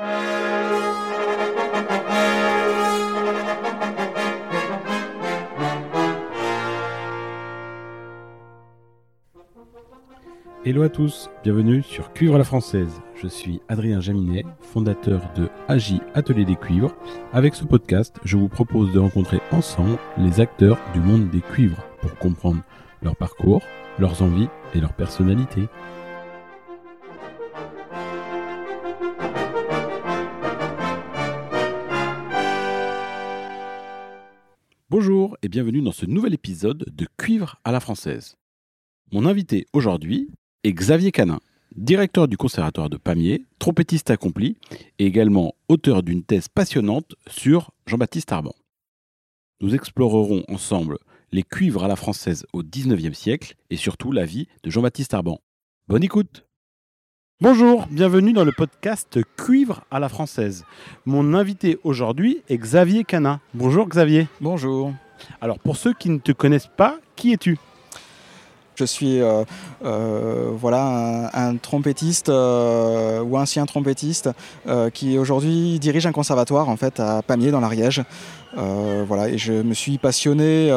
Hello à tous, bienvenue sur Cuivre la Française. Je suis Adrien Jaminet, fondateur de AJ Atelier des Cuivres. Avec ce podcast, je vous propose de rencontrer ensemble les acteurs du monde des cuivres pour comprendre leur parcours, leurs envies et leur personnalité. Bonjour et bienvenue dans ce nouvel épisode de Cuivre à la Française. Mon invité aujourd'hui est Xavier Canin, directeur du Conservatoire de Pamiers, trompettiste accompli et également auteur d'une thèse passionnante sur Jean-Baptiste Arban. Nous explorerons ensemble les cuivres à la française au XIXe siècle et surtout la vie de Jean-Baptiste Arban. Bonne écoute Bonjour, bienvenue dans le podcast Cuivre à la française. Mon invité aujourd'hui est Xavier Canin. Bonjour Xavier. Bonjour. Alors pour ceux qui ne te connaissent pas, qui es-tu? Je suis euh, euh, voilà, un, trompettiste euh, ou ancien trompettiste qui aujourd'hui dirige un conservatoire en fait, à Pamiers dans l'Ariège. voilà, et je me suis passionné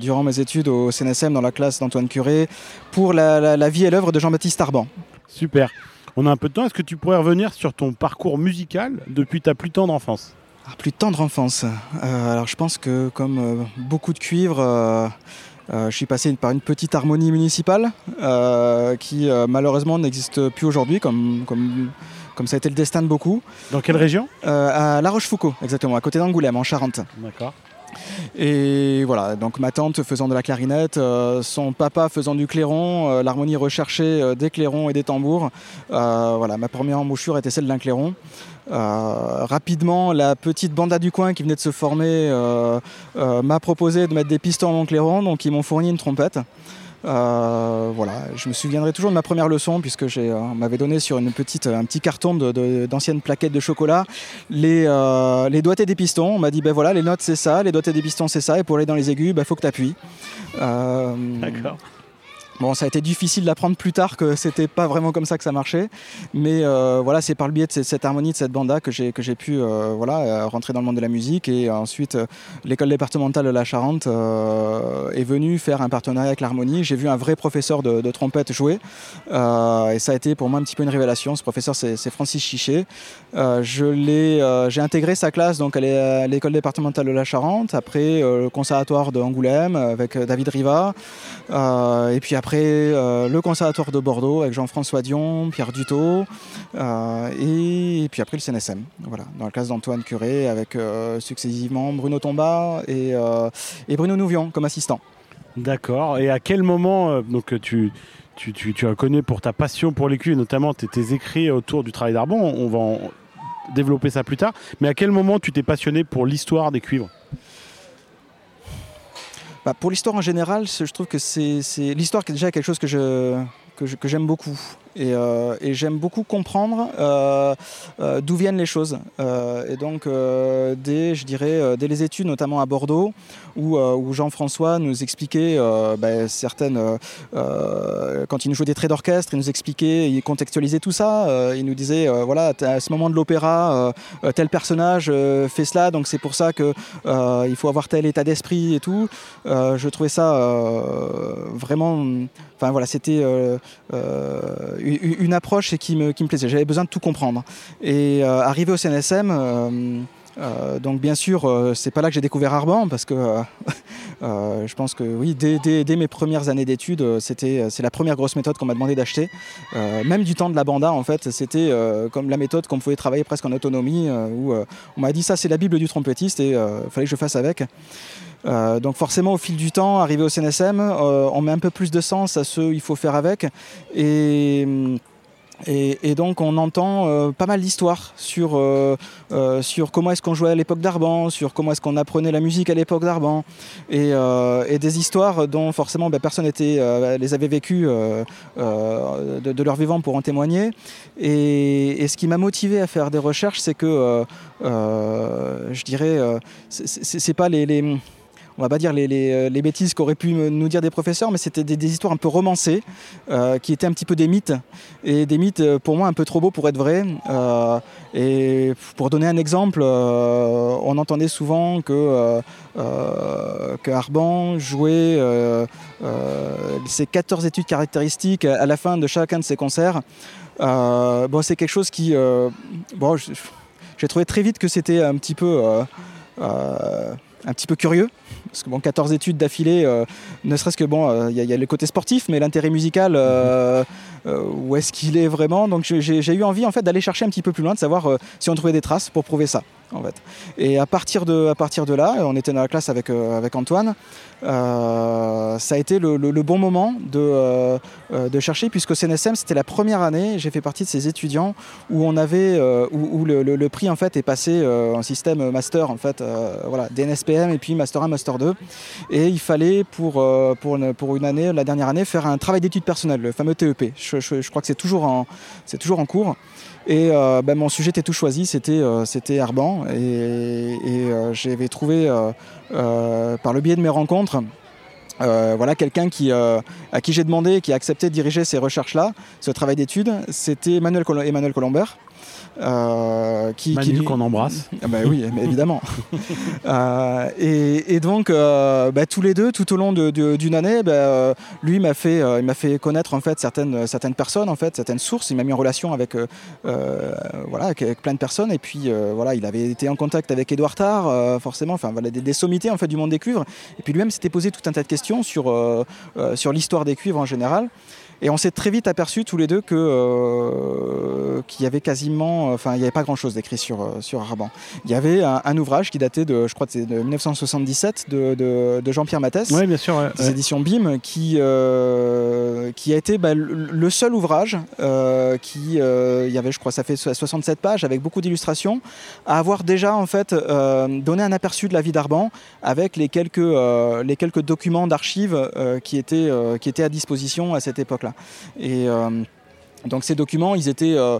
durant mes études au CNSM dans la classe d'Antoine Curé pour la, la vie et l'œuvre de Jean-Baptiste Arban. Super. On a un peu de temps. Est-ce que tu pourrais revenir sur ton parcours musical depuis ta plus tendre enfance? Ah, Plus tendre enfance. alors je pense que comme beaucoup de cuivres, euh, je suis passé par une petite harmonie municipale euh, qui euh, malheureusement n'existe plus aujourd'hui comme, comme, comme, ça a été le destin de beaucoup. Dans quelle région? À La Rochefoucauld, exactement, à côté d'Angoulême, en Charente. D'accord. Et voilà, donc ma tante faisant de la clarinette, son papa faisant du clairon, l'harmonie recherchée des clairons et des tambours. voilà, ma première embouchure était celle d'un clairon. Euh, rapidement, la petite banda du coin qui venait de se former euh, euh, m'a proposé de mettre des pistons en clairon, donc ils m'ont fourni une trompette. Voilà, je me souviendrai toujours de ma première leçon puisque j'ai, on m'avait donné sur une petite, un petit carton d'anciennes plaquettes de chocolat les, les doigtés des pistons. On m'a dit ben voilà, les notes c'est ça, les doigtés des pistons c'est ça, et pour aller dans les aigus, il ben, faut que tu appuies. Bon, ça a été difficile d'apprendre plus tard que c'était pas vraiment comme ça que ça marchait, mais euh, voilà, c'est par le biais de cette, harmonie, de cette banda que j'ai que j'ai pu euh, voilà euh, rentrer dans le monde de la musique et ensuite l'école départementale de la Charente est venue faire un partenariat avec l'harmonie. J'ai vu un vrai professeur de, trompette jouer et ça a été pour moi un petit peu une révélation. Ce professeur, c'est Francis Chichet. j'ai intégré sa classe donc à l'école départementale de la Charente, après le conservatoire de Angoulême avec David Riva et puis après euh, le conservatoire de Bordeaux avec Jean-François Dion, Pierre Dutot, euh, et, puis après le CNSM, voilà, dans la classe d'Antoine Curé avec euh, successivement Bruno Tomba et, Bruno Nouvion comme assistant. D'accord. Et à quel moment donc tu tu, tu, tu reconnais pour ta passion pour cuivres, notamment tes, écrits autour du travail d'Arbon. On va développer ça plus tard. Mais à quel moment tu t'es passionné pour l'histoire des cuivres? Bah, pour l'histoire en général, je trouve que c'est l'histoire qui est déjà quelque chose que j'aime beaucoup. Euh, et, j'aime beaucoup comprendre euh, euh, d'où viennent les choses. et donc, dès, je dirais, dès les études, notamment à Bordeaux, où, Jean-François nous expliquait ben, certaines. quand il nous jouait des traits d'orchestre, il nous expliquait, il contextualisait tout ça. il nous disait voilà, à ce moment de l'opéra, tel personnage fait cela, donc c'est pour ça qu'il il faut avoir tel état d'esprit et tout. je trouvais ça vraiment. Enfin voilà, c'était une approche qui me, plaisait. J'avais besoin de tout comprendre. Et euh, arrivé au CNSM, euh, euh, donc bien sûr, c'est pas là que j'ai découvert Arban parce que je pense que oui, dès, mes premières années d'études, c'était c'est la première grosse méthode qu'on m'a demandé d'acheter. même du temps de la banda, en fait, c'était comme la méthode qu'on pouvait travailler presque en autonomie, où on m'a dit ça c'est la bible du trompettiste et il fallait que je fasse avec. Euh, donc forcément, au fil du temps, arrivé au CNSM, euh, on met un peu plus de sens à ce qu'il faut faire avec. Et, et, donc on entend euh, pas mal d'histoires sur, sur comment est-ce qu'on jouait à l'époque d'Arban, sur comment est-ce qu'on apprenait la musique à l'époque d'Arban, et, des histoires dont forcément ben, personne était, les avait vécues de, leur vivant pour en témoigner. Et, ce qui m'a motivé à faire des recherches, c'est que je dirais, c'est pas les on va pas dire les, les bêtises qu'auraient pu nous dire des professeurs, mais c'était des, histoires un peu romancées, euh, qui étaient un petit peu des mythes, et des mythes pour moi un peu trop beaux pour être vrais. Euh, et pour donner un exemple, euh, on entendait souvent que, que Arban jouait ses 14 études caractéristiques à la fin de chacun de ses concerts. bon, c'est quelque chose qui, bon, j'ai trouvé très vite que c'était un petit peu un petit peu curieux. Parce que bon, 14 études d'affilée, euh, ne serait-ce que bon, il euh, y, y, a le côté sportif, mais l'intérêt musical, euh, où est-ce qu'il est vraiment? Donc j'ai eu envie en fait d'aller chercher un petit peu plus loin, de savoir si on trouvait des traces pour prouver ça. En fait. Et à partir, de, à partir de là, on était dans la classe avec, avec Antoine, ça a été le, le, bon moment de, de chercher, puisque CNSM, c'était la première année, j'ai fait partie de ces étudiants où on avait, où, où le, le, prix en fait est passé en système master, en fait, voilà, DNSPM et puis master 1, master 2. Et il fallait pour, pour, pour une année, la dernière année, faire un travail d'études personnelles, le fameux TEP. Je, je, crois que c'est toujours, toujours en cours. Et euh, ben, mon sujet était tout choisi, c'était euh, Arban. Et, euh, j'avais trouvé, par le biais de mes rencontres, voilà quelqu'un à qui j'ai demandé, qui a accepté de diriger ces recherches-là, ce travail d'études, c'était Emmanuel Colombert. Euh, qui, Manu qu'on embrasse. Ah bah oui, mais évidemment. euh, et, et, donc euh, bah, tous les deux, tout au long d'une de, de, année, bah, lui m'a fait, il m'a fait connaître en fait certaines, certaines personnes, en fait, certaines sources. Il m'a mis en relation avec, voilà, avec, avec, plein de personnes. Et puis voilà, il avait été en contact avec Édouard Tard, forcément, enfin voilà, des, des, sommités en fait du monde des cuivres. Et puis lui-même s'était posé tout un tas de questions sur, sur l'histoire des cuivres en général. Et on s'est très vite aperçu tous les deux que euh, qu'il y avait quasiment, enfin il n'y avait pas grand-chose d'écrit sur euh, sur Arban. Il y avait un, un, ouvrage qui datait de, je crois, de 1977 de, de, de Jean-Pierre Mathès, ouais, bien sûr, ouais, des ouais. éditions BIM, qui euh, qui a été bah, le seul ouvrage euh, qui, il y avait, je crois, ça fait 67 pages avec beaucoup d'illustrations, à avoir déjà en fait donné un aperçu de la vie d'Arban avec les quelques les quelques documents d'archives qui étaient qui étaient à disposition à cette époque. -là. Et euh, donc ces documents, ils étaient, euh,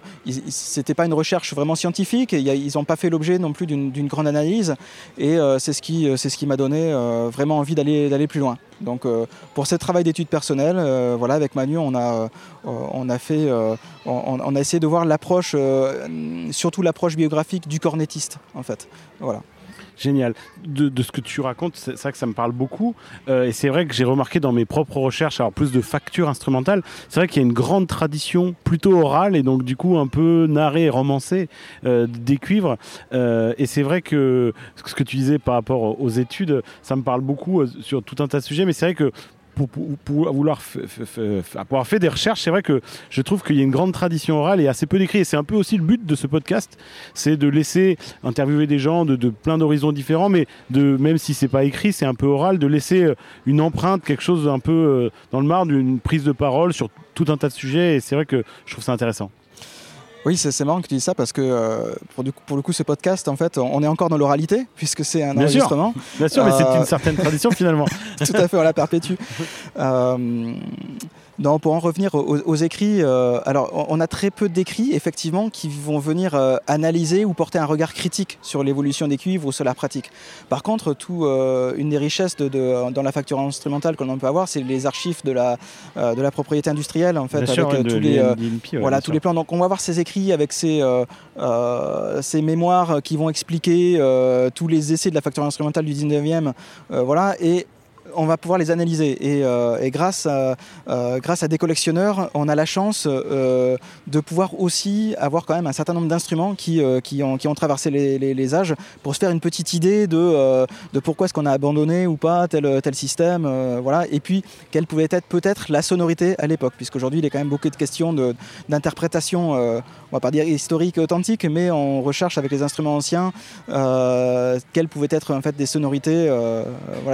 c'était pas une recherche vraiment scientifique. Ils n'ont pas fait l'objet non plus d'une grande analyse. Et euh, c'est ce qui, c'est ce qui m'a donné vraiment envie d'aller d'aller plus loin. Donc pour ce travail d'études personnelles, voilà, avec Manu, on a, on a fait, on, a essayé de voir l'approche, surtout l'approche biographique du cornettiste, en fait. Voilà génial. De, ce que tu racontes, c'est vrai que ça me parle beaucoup. Euh, et c'est vrai que j'ai remarqué dans mes propres recherches, alors plus de factures instrumentales, c'est vrai qu'il y a une grande tradition plutôt orale et donc du coup un peu narrée et romancée euh, des cuivres. Euh, et c'est vrai que ce que tu disais par rapport aux études, ça me parle beaucoup sur tout un tas de sujets. Mais c'est vrai que pour, vouloir avoir fait des recherches, c'est vrai que je trouve qu'il y a une grande tradition orale et assez peu d'écrit. Et c'est un peu aussi le but de ce podcast, c'est de laisser interviewer des gens de, de plein d'horizons différents, mais de même si c'est pas écrit, c'est un peu oral, de laisser une empreinte, quelque chose un peu dans le marbre, d'une prise de parole sur tout un tas de sujets. Et c'est vrai que je trouve ça intéressant. Oui, c'est marrant que tu dis ça parce que euh, pour, du coup, pour, le coup, ce podcast, en fait, on est encore dans l'oralité puisque c'est un Bien enregistrement. Sûr. Bien sûr, mais euh... c'est une certaine tradition finalement. Tout à fait, on la perpétue. Euh, non, pour en revenir aux, aux écrits, euh, alors on a très peu d'écrits effectivement qui vont venir euh, analyser ou porter un regard critique sur l'évolution des cuivres ou sur la pratique. Par contre, tout, euh, une des richesses de, de, dans la facture instrumentale qu'on peut avoir, c'est les archives de la, de la propriété industrielle en fait, bien avec sûr, ouais, tous les, ouais, voilà tous les plans. Donc on va voir ces écrits avec ces, ces mémoires qui vont expliquer tous les essais de la facture instrumentale du 19e, voilà et on va pouvoir les analyser. Et, euh, et grâce, à, euh, grâce à des collectionneurs, on a la chance euh, de pouvoir aussi avoir quand même un certain nombre d'instruments qui, ont, traversé les, âges pour se faire une petite idée de, de pourquoi est-ce qu'on a abandonné ou pas tel, système. Voilà. Et puis, quelle pouvait être peut-être la sonorité à l'époque, puisqu'aujourd'hui, il a quand même beaucoup de questions d'interprétation, on va pas dire historique, authentique, mais on recherche avec les instruments anciens quelles pouvaient être en fait des sonorités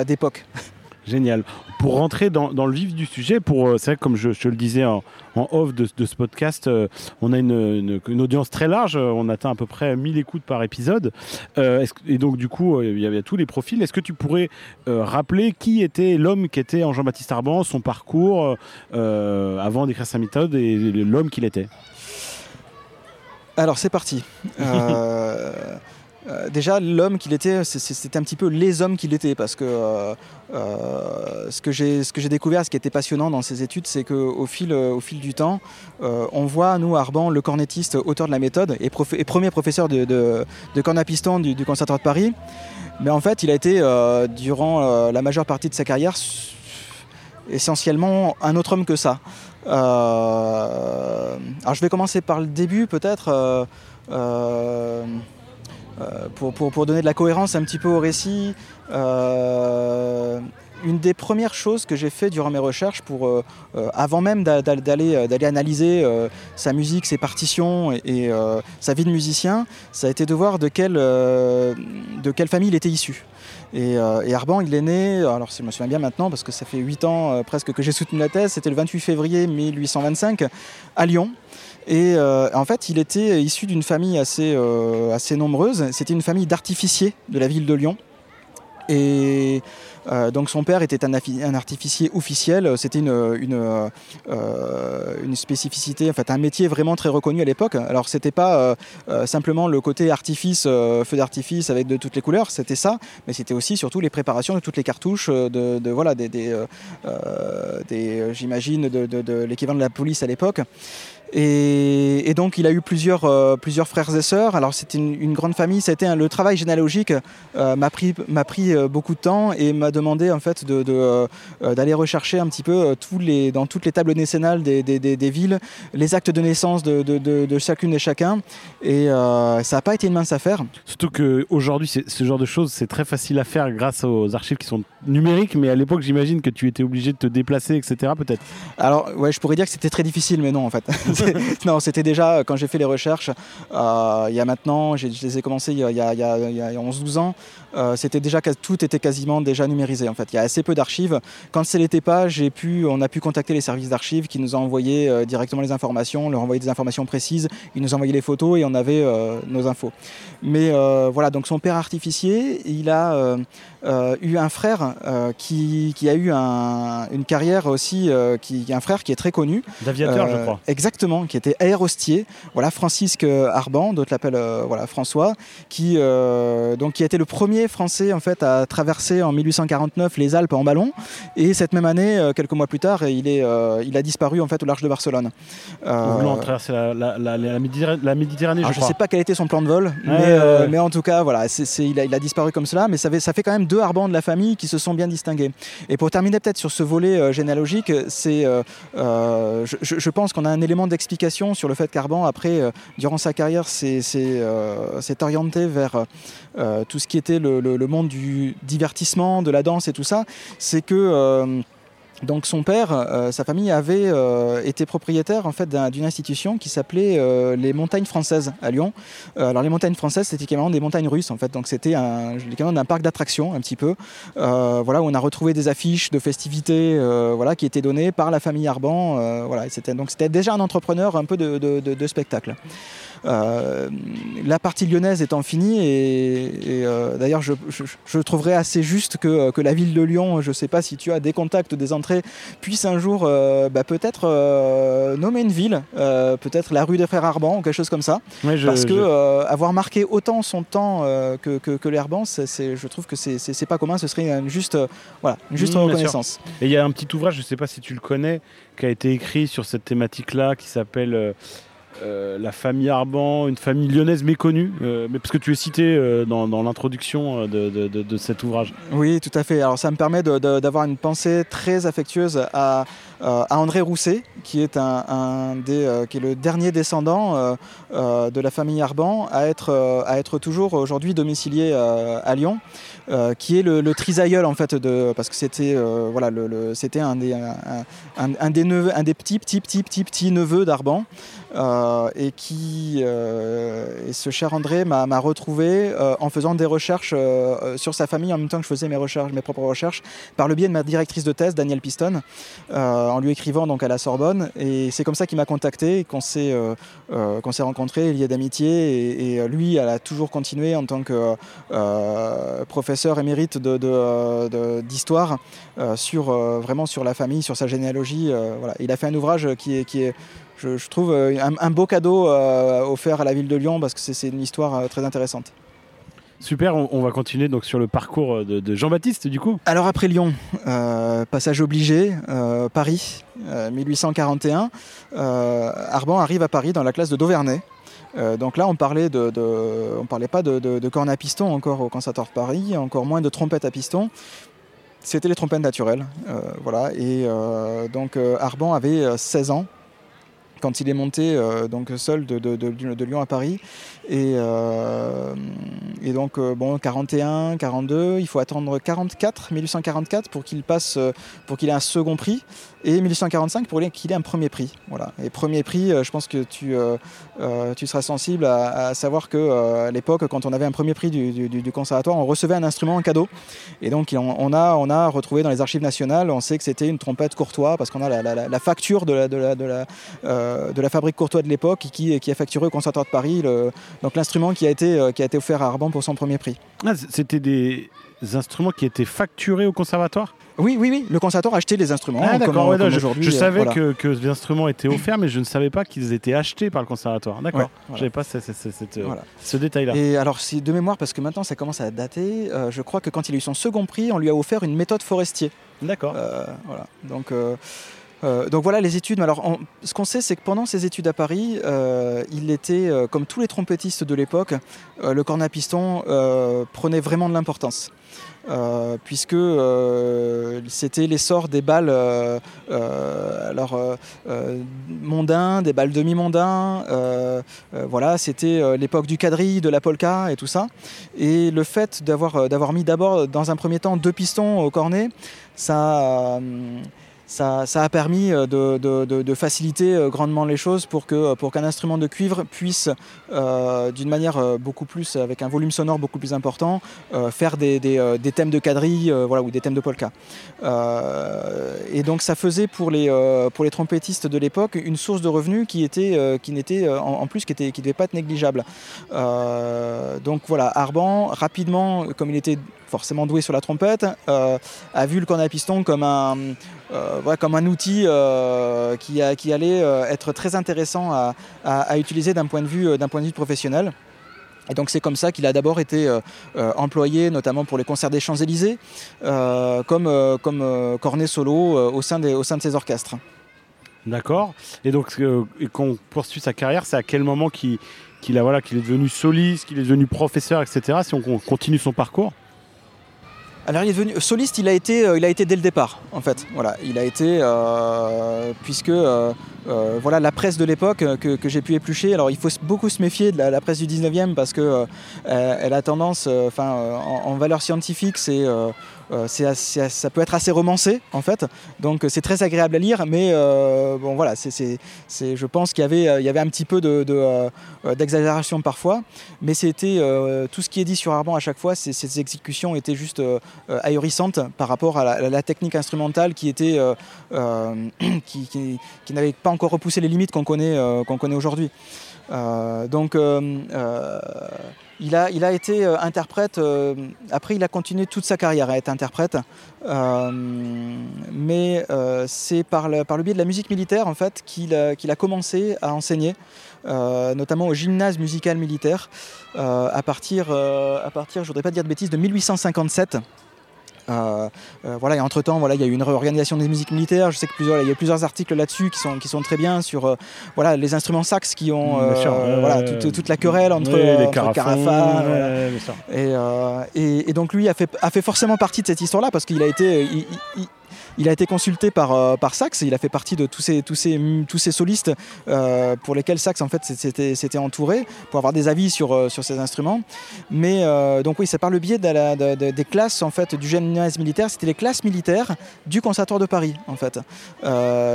d'époque. Génial. Pour rentrer dans, dans, le vif du sujet, pour euh, c'est vrai comme je, je, le disais en, en off de, de, ce podcast, euh, on a une, une, une, audience très large. On atteint à peu près 1000 écoutes par épisode. Euh, et donc du coup, il y, a, tous les profils. Est-ce que tu pourrais euh, rappeler qui était l'homme qui était en Jean-Baptiste Arban, son parcours euh, avant d'écrire sa méthode et l'homme qu'il était? Alors c'est parti. euh, déjà, l'homme qu'il était, c'était un petit peu les hommes qu'il était, parce que euh, euh, ce que j'ai découvert, ce qui était passionnant dans ces études, c'est qu'au fil, au fil du temps, on voit, nous, Arban, le cornettiste, auteur de la méthode, et, premier professeur de, de, à piston du, du, Conservatoire de Paris, mais en fait, il a été, durant la majeure partie de sa carrière, essentiellement un autre homme que ça. alors, je vais commencer par le début, peut-être. Euh, pour, donner de la cohérence un petit peu au récit. Euh, une des premières choses que j'ai fait durant mes recherches, pour, euh, avant même d'aller analyser sa musique, ses partitions et, sa vie de musicien, ça a été de voir de quelle, famille il était issu. Et, Arban, il est né, alors je me souviens bien maintenant parce que ça fait 8 ans presque que j'ai soutenu la thèse, c'était le 28 février 1825 à Lyon. Et euh, en fait, il était issu d'une famille assez, euh, assez nombreuse. C'était une famille d'artificiers de la ville de Lyon. Et euh, donc son père était un, artificier officiel, c'était une, une, spécificité, en fait un métier vraiment très reconnu à l'époque. Alors c'était pas simplement le côté artifice, feu d'artifice avec de toutes les couleurs, c'était ça, mais c'était aussi surtout les préparations de toutes les cartouches, de, voilà, des, des, j'imagine, de l'équivalent de la police à l'époque. Et, donc il a eu plusieurs, euh, frères et sœurs. Alors c'était une, grande famille. Le travail généalogique euh, m'a pris, euh, beaucoup de temps et m'a demandé en fait d'aller rechercher un petit peu dans toutes les tables naissonales des, villes les actes de naissance de chacune et chacun. Et ça n'a pas été une mince affaire. Surtout qu'aujourd'hui, ce genre de choses, c'est très facile à faire grâce aux archives qui sont numériques. Mais à l'époque, j'imagine que tu étais obligé de te déplacer, etc. Peut-être. Alors ouais, je pourrais dire que c'était très difficile, mais non en fait. non, c'était déjà euh, quand j'ai fait les recherches, euh, il y a maintenant, je les ai commencées il y a, il y a, 11-12 ans, euh, c'était déjà tout était quasiment déjà numérisé en fait. Il y a assez peu d'archives. Quand ce n'était pas, j'ai pu, on a pu contacter les services d'archives qui nous ont envoyé directement les informations, leur envoyer des informations précises, ils nous ont envoyé les photos et on avait nos infos. Mais voilà, donc son père artificier, il a eu un frère qui, qui, a eu une carrière aussi, qui, un frère qui est très connu. D'aviateur, je crois. Exactement, qui était aérostier. Voilà, Francisque Arban, d'autres l'appellent euh, voilà, François, qui, euh, donc, qui a été le premier Français en fait, à traverser en 1849 les Alpes en ballon. Et cette même année, euh, quelques mois plus tard, il, est, il a disparu en fait, au large de Barcelone. Voulant traverser la, la, la, Méditerranée, je, ne sais pas quel était son plan de vol, mais, mais, en tout cas, voilà, c'est il, a, il, a, disparu comme cela. Mais ça fait, ça fait quand même deux Arbans de la famille qui se sont bien distingués. Et pour terminer peut-être sur ce volet généalogique, c'est, je, je, pense qu'on a un élément d'explication sur le fait qu'Arban, après, euh, durant sa carrière, s'est euh, orienté vers euh, tout ce qui était le, le, monde du divertissement, de la danse et tout ça. C'est que donc son père, euh, sa famille avait euh, été propriétaire en fait d'une institution qui s'appelait euh, les Montagnes Françaises à Lyon. alors les Montagnes Françaises, c'était équivalent des montagnes russes en fait. Donc c'était l'équivalent d'un parc d'attractions un petit peu. voilà où on a retrouvé des affiches de festivités, voilà qui étaient données par la famille Arban. voilà, c'était donc c'était déjà un entrepreneur un peu de, de, de spectacle. Euh, la partie lyonnaise étant finie, et, euh, d'ailleurs je, je, trouverais assez juste que, que, la ville de Lyon, je ne sais pas si tu as des contacts, des entrées, puisse un jour euh, bah, peut-être nommer une ville, peut-être la rue des Frères Arban ou quelque chose comme ça. parce que avoir marqué autant son temps que, que, que l'Herban, je trouve que c'est pas commun, ce serait une juste, voilà, une juste reconnaissance. Et il y a un petit ouvrage, je ne sais pas si tu le connais, qui a été écrit sur cette thématique-là, qui s'appelle euh, la famille Arban, une famille lyonnaise méconnue, euh, mais parce que tu es cité euh, dans, l'introduction de, cet ouvrage. Oui, tout à fait. Alors ça me permet d'avoir une pensée très affectueuse à, André Rousset, qui est, un, des, qui est le dernier descendant de la famille Arban à être, à être toujours aujourd'hui domicilié à Lyon. qui est le, trisaïeul en fait de parce que c'était voilà le, un des un, des neveux un des petits petits petits petits petits neveux d'Arban euh, et qui euh, et ce cher André m'a retrouvé euh, en faisant des recherches sur sa famille en même temps que je faisais mes recherches, mes propres recherches, par le biais de ma directrice de thèse, Danielle Piston, en lui écrivant donc à la Sorbonne. Et c'est comme ça qu'il m'a contacté qu'on s'est qu'on s'est d'amitié. Et, lui, elle a toujours continué en tant que professeur émérite d'histoire de, sur vraiment sur la famille, sur sa généalogie. Il a fait un ouvrage qui est, je, trouve euh, un, beau cadeau euh, offert à la ville de Lyon parce que c'est une histoire euh, très intéressante. Super, on, va continuer donc sur le parcours de, Jean-Baptiste du coup. Alors après Lyon, passage obligé, Paris, 1841. Arban arrive à Paris dans la classe de Dauvernay. donc là, on parlait de, on parlait pas de, de, corne à piston encore au Conservatoire de Paris, encore moins de trompette à piston. C'était les trompettes naturelles, voilà. Et donc Arban avait 16 ans quand il est monté donc seul de, Lyon à Paris. Euh, et donc, euh, bon, 41, 42, il faut attendre 44, 1844 pour qu'il passe, euh, pour qu'il ait un second prix, et 1845 pour qu'il ait un premier prix. Voilà. Et premier prix, je pense que tu, tu seras sensible à, savoir que à l'époque, quand on avait un premier prix du, du, conservatoire, on recevait un instrument en cadeau. Et donc, on, a, on a retrouvé dans les archives nationales, on sait que c'était une trompette Courtois, parce qu'on a la, facture de la, de la, de la, fabrique Courtois de l'époque qui, qui a facturé au conservatoire de Paris donc l'instrument qui, a été, euh, qui a été offert à Arban pour son premier prix. Ah, C'était des instruments qui étaient facturés au conservatoire? Oui, oui, oui. Le conservatoire achetait les instruments. Ah, d'accord. je, je, euh, savais que, que les instruments étaient offerts, mais je ne savais pas qu'ils étaient achetés par le conservatoire. D'accord. Je n'avais pas euh, ce détail-là. Et alors, si de mémoire, parce que maintenant ça commence à dater, je crois que quand il a eu son second prix, on lui a offert une méthode forestier. D'accord. voilà. Donc. Euh, donc voilà les études. Alors, ce qu'on sait, c'est que pendant ses études à Paris, euh, il était, euh, comme tous les trompettistes de l'époque, le cornet à piston prenait vraiment de l'importance. puisque c'était l'essor des balles alors mondains, des balles demi-mondains. voilà, c'était l'époque du quadrille, de la polka et tout ça. Et le fait d'avoir d'avoir mis d'abord, dans un premier temps, deux pistons au cornet, ça ça, a permis euh, de, faciliter euh, grandement les choses pour que euh, pour qu'un instrument de cuivre puisse, d'une manière beaucoup plus, avec un volume sonore beaucoup plus important, faire des, thèmes de quadrille voilà, ou des thèmes de polka. et donc ça faisait pour les, pour les trompettistes de l'époque une source de revenus qui était, qui n'était en, plus qui était qui devait pas être négligeable. donc voilà, Arban rapidement, comme il était forcément doué sur la trompette, a vu le cornet à piston comme un euh, comme un outil euh, qui, allait euh, être très intéressant à, utiliser d'un point, de vue, point de vue professionnel. Et donc c'est comme ça qu'il a d'abord été employé, notamment pour les concerts des Champs-Élysées, comme, comme cornet solo au, sein des, au sein de ses orchestres. D'accord. Et donc qu'on poursuit sa carrière, c'est à quel moment qu'il voilà, est devenu soliste, qu'il est devenu professeur, etc. Si on continue son parcours? Alors il est devenu soliste, il a été, euh, il a été dès le départ en fait. Voilà, il a été euh, puisque euh, voilà la presse de l'époque que, j'ai pu éplucher. Alors il faut beaucoup se méfier de la, presse du 19e parce que elle a tendance, enfin en, valeur scientifique, c'est euh, ça peut être assez romancé en fait, donc c'est très agréable à lire, mais euh, bon voilà, je pense qu'il y avait, un petit peu de, euh, d'exagération parfois, mais c'était tout ce qui est dit sur Arban à chaque fois, ces, exécutions étaient juste ahurissantes par rapport à la, technique instrumentale qui n'avait pas encore repoussé les limites qu'on connaît, qu'on connaît aujourd'hui. donc il a, a été euh, interprète, euh, après il a continué toute sa carrière à être interprète, euh, mais c'est par le, biais de la musique militaire en fait qu'il a, commencé à enseigner, notamment au gymnase musical militaire, à partir, à partir, je voudrais pas dire de bêtises, de 1857. Euh, euh, voilà, et entre temps, voilà, il y a eu une réorganisation des musiques militaires. Je sais que plusieurs, il y a plusieurs articles là-dessus qui sont, qui sont très bien sur euh, voilà, les instruments sax qui ont voilà, toute, la querelle entre, les carafans. et, et, donc lui a fait, a fait forcément partie de cette histoire-là parce qu'il a été, il a été consulté par, euh, par Sax, il a fait partie de tous ces, tous ces, tous ces solistes euh, pour lesquels Sax en fait s'était entouré pour avoir des avis sur, euh, sur ces instruments. Mais donc oui, c'est par le biais de des classes en fait du gymnase militaire, c'était les classes militaires du Conservatoire de Paris en fait.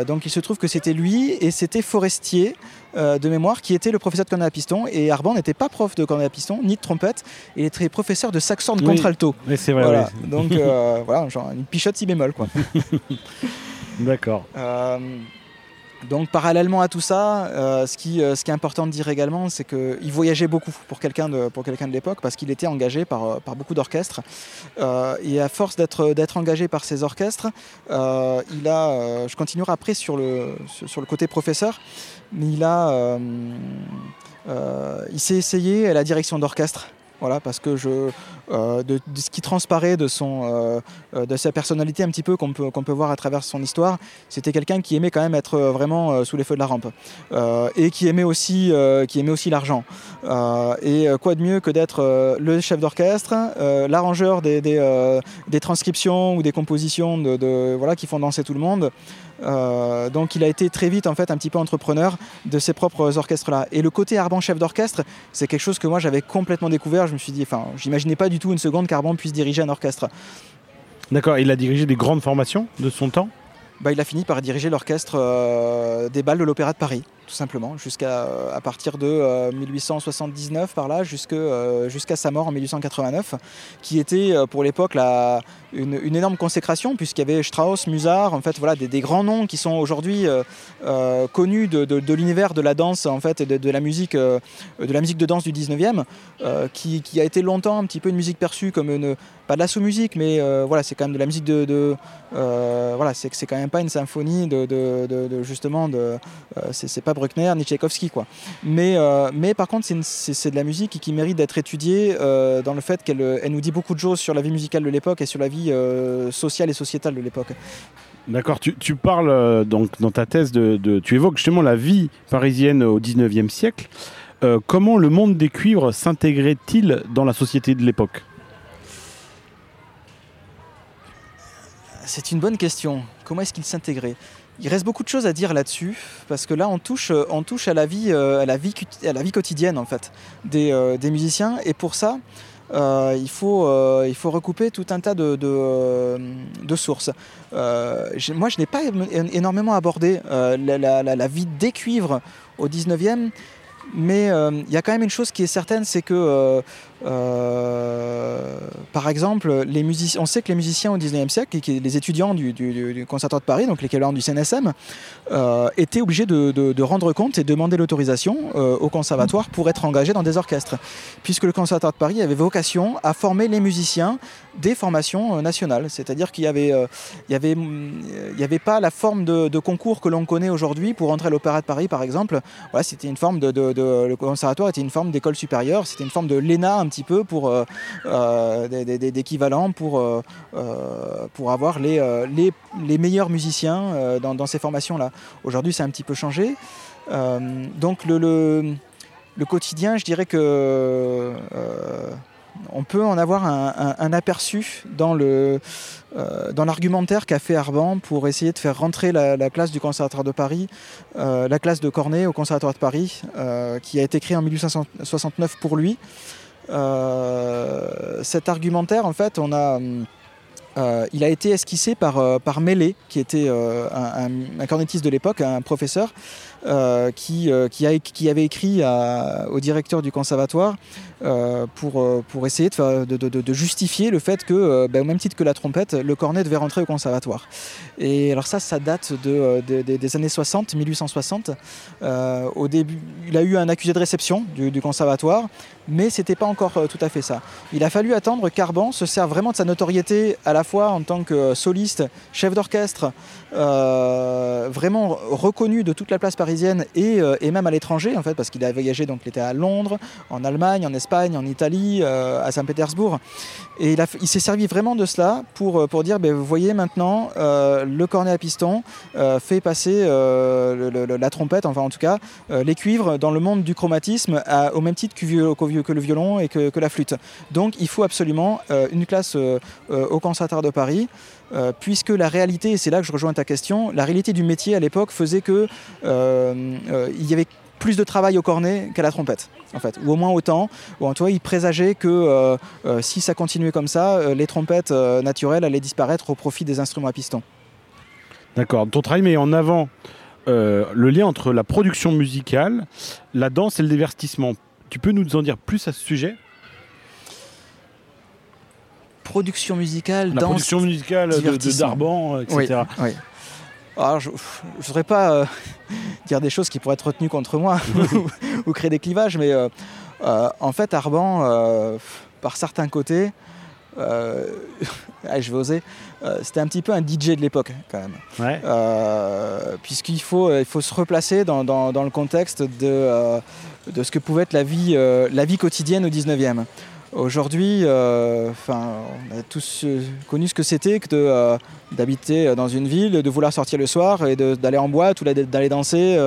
donc il se trouve que c'était lui et c'était Forestier. De mémoire, qui était le professeur de cornet à piston. Et Arban n'était pas prof de cornet à piston, ni de trompette, il était professeur de contralto. Oui, c'est vrai. Donc voilà, genre une pichotte si bémol. Quoi. D'accord. Euh, donc parallèlement à tout ça, euh, ce, qui, euh, ce qui est important de dire également, c'est qu'il voyageait beaucoup pour quelqu'un de, de l'époque, parce qu'il était engagé par, par beaucoup d'orchestres. et à force d'être, d'être engagé par ces orchestres, il a, je continuerai après sur le, sur le côté professeur, mais il, a, il s'est essayé à la direction d'orchestre. Voilà, parce que je, euh, de, ce qui transparaît de, son, euh, de sa personnalité un petit peu qu'on peut, peut voir à travers son histoire, c'était quelqu'un qui aimait quand même être vraiment sous les feux de la rampe et qui aimait aussi, aussi l'argent. et quoi de mieux que d'être le chef d'orchestre, l'arrangeur des, des, des, transcriptions ou des compositions de, de, voilà, qui font danser tout le monde. Euh, donc il a été très vite en fait un petit peu entrepreneur de ses propres orchestres là. Et le côté Arban chef d'orchestre, c'est quelque chose que moi j'avais complètement découvert. Je me suis dit, enfin, j'imaginais pas du tout une seconde qu'Arban puisse diriger un orchestre. D'accord, il a dirigé des grandes formations de son temps? Bah, Il a fini par diriger l'orchestre euh, des balles de l'Opéra de Paris tout simplement, jusqu'à à partir de 1879 euh, par là, euh, jusqu'à sa mort en 1889, qui était euh, pour l'époque une, une, énorme consécration, puisqu'il y avait Strauss, Musard, en fait, voilà, des, grands noms qui sont aujourd'hui connus de, l'univers de la danse en fait, et de, la musique, de la musique de danse du 19e, qui, a été longtemps un petit peu une musique perçue comme une, pas de la sous-musique, mais voilà, c'est quand même de la musique de, voilà, c'est c'est quand même pas une symphonie de, justement de, c'est pas Bruckner ni Tchaïkovski. Quoi. Mais, euh, mais par contre, c'est de la musique qui, mérite d'être étudiée euh, dans le fait qu'elle elle nous dit beaucoup de choses sur la vie musicale de l'époque et sur la vie euh, sociale et sociétale de l'époque. D'accord, tu, tu, parles donc dans ta thèse de, Tu évoques justement la vie parisienne au 19e siècle. comment le monde des cuivres s'intégrait-il dans la société de l'époque? C'est une bonne question. Comment est-ce qu'il s'intégrait? Il reste beaucoup de choses à dire là-dessus, parce que là, on touche, euh, on touche à, la vie, euh, à, la vie, à la vie quotidienne en fait, des, euh, des musiciens. Et pour ça, il, faut, il faut recouper tout un tas de, de, sources. moi, je n'ai pas énormément abordé la, la, la, vie des cuivres au 19e, mais il y a quand même une chose qui est certaine, c'est que euh, par exemple, les on sait que les musiciens au 19e siècle, les étudiants du, Conservatoire de Paris, donc l'équivalent du CNSM, euh, étaient obligés de, rendre compte et demander l'autorisation euh, au conservatoire pour être engagés dans des orchestres, puisque le Conservatoire de Paris avait vocation à former les musiciens des formations nationales, c'est-à-dire qu'il y avait, il y avait, pas la forme de, concours que l'on connaît aujourd'hui pour entrer à l'Opéra de Paris, par exemple. Voilà, c'était une forme le conservatoire était une forme d'école supérieure, c'était une forme de l'ENA un petit peu pour euh, euh, d'équivalent pour, euh, pour avoir les, les, les meilleurs musiciens dans, ces formations-là. Aujourd'hui, c'est un petit peu changé. donc le, le, quotidien, je dirais que on peut en avoir un, aperçu dans le dans l'argumentaire qu'a fait Arban pour essayer de faire rentrer la, classe du Conservatoire de Paris, la classe de Cornet au Conservatoire de Paris, qui a été créée en 1869 pour lui. Euh, cet argumentaire, en fait, on a, euh, il a été esquissé par, euh, par Mélé, qui était un, un, de l'époque, un professeur, qui, qui, a, qui, avait écrit au directeur du conservatoire euh, pour, euh, essayer de, justifier le fait que, euh, ben, au même titre que la trompette, le cornet devait rentrer au conservatoire. Et alors ça, ça date de, des années 60, 1860. au début, il a eu un accusé de réception du, du conservatoire, mais c'était pas encore tout à fait ça. Il a fallu attendre qu'Arban se serve vraiment de sa notoriété à la fois en tant que soliste, chef d'orchestre, vraiment reconnu de toute la place parisienne et, et même à l'étranger en fait, parce qu'il a voyagé donc à Londres, en Allemagne, en Espagne en Italie, euh, à Saint-Pétersbourg. Et il, s'est servi vraiment de cela pour, euh, pour dire, ben, vous voyez maintenant, euh, le cornet à piston fait passer la trompette, enfin en tout cas, les cuivres dans le monde du chromatisme au même titre que, que, le violon et que, que, la flûte. Donc il faut absolument une classe au Conservatoire de Paris. Puisque la réalité, et c'est là que je rejoins ta question, la réalité du métier à l'époque faisait que il y avait plus de travail au cornet qu'à la trompette, en fait, ou au moins autant. Ou en tout cas, il présageait que euh, euh, si ça continuait comme ça, euh, les trompettes naturelles allaient disparaître au profit des instruments à piston. D'accord. Ton travail met en avant le lien entre la production musicale, la danse et le divertissement. Tu peux nous en dire plus à ce sujet? Production musicale, la danse, production musicale de, Darban, etc. oui. Alors, je ne voudrais pas euh, dire des choses qui pourraient être retenues contre moi ou, créer des clivages, mais euh, euh, en fait, Arban, par certains côtés, je vais oser, c'était un petit peu un DJ de l'époque quand même. Puisqu'il faut, il faut se replacer dans, le contexte de, de, ce que pouvait être la vie, la vie quotidienne au 19e. Aujourd'hui, enfin, on a tous connu ce que c'était que de, d'habiter dans une ville, de vouloir sortir le soir et d'aller en boîte ou d'aller danser.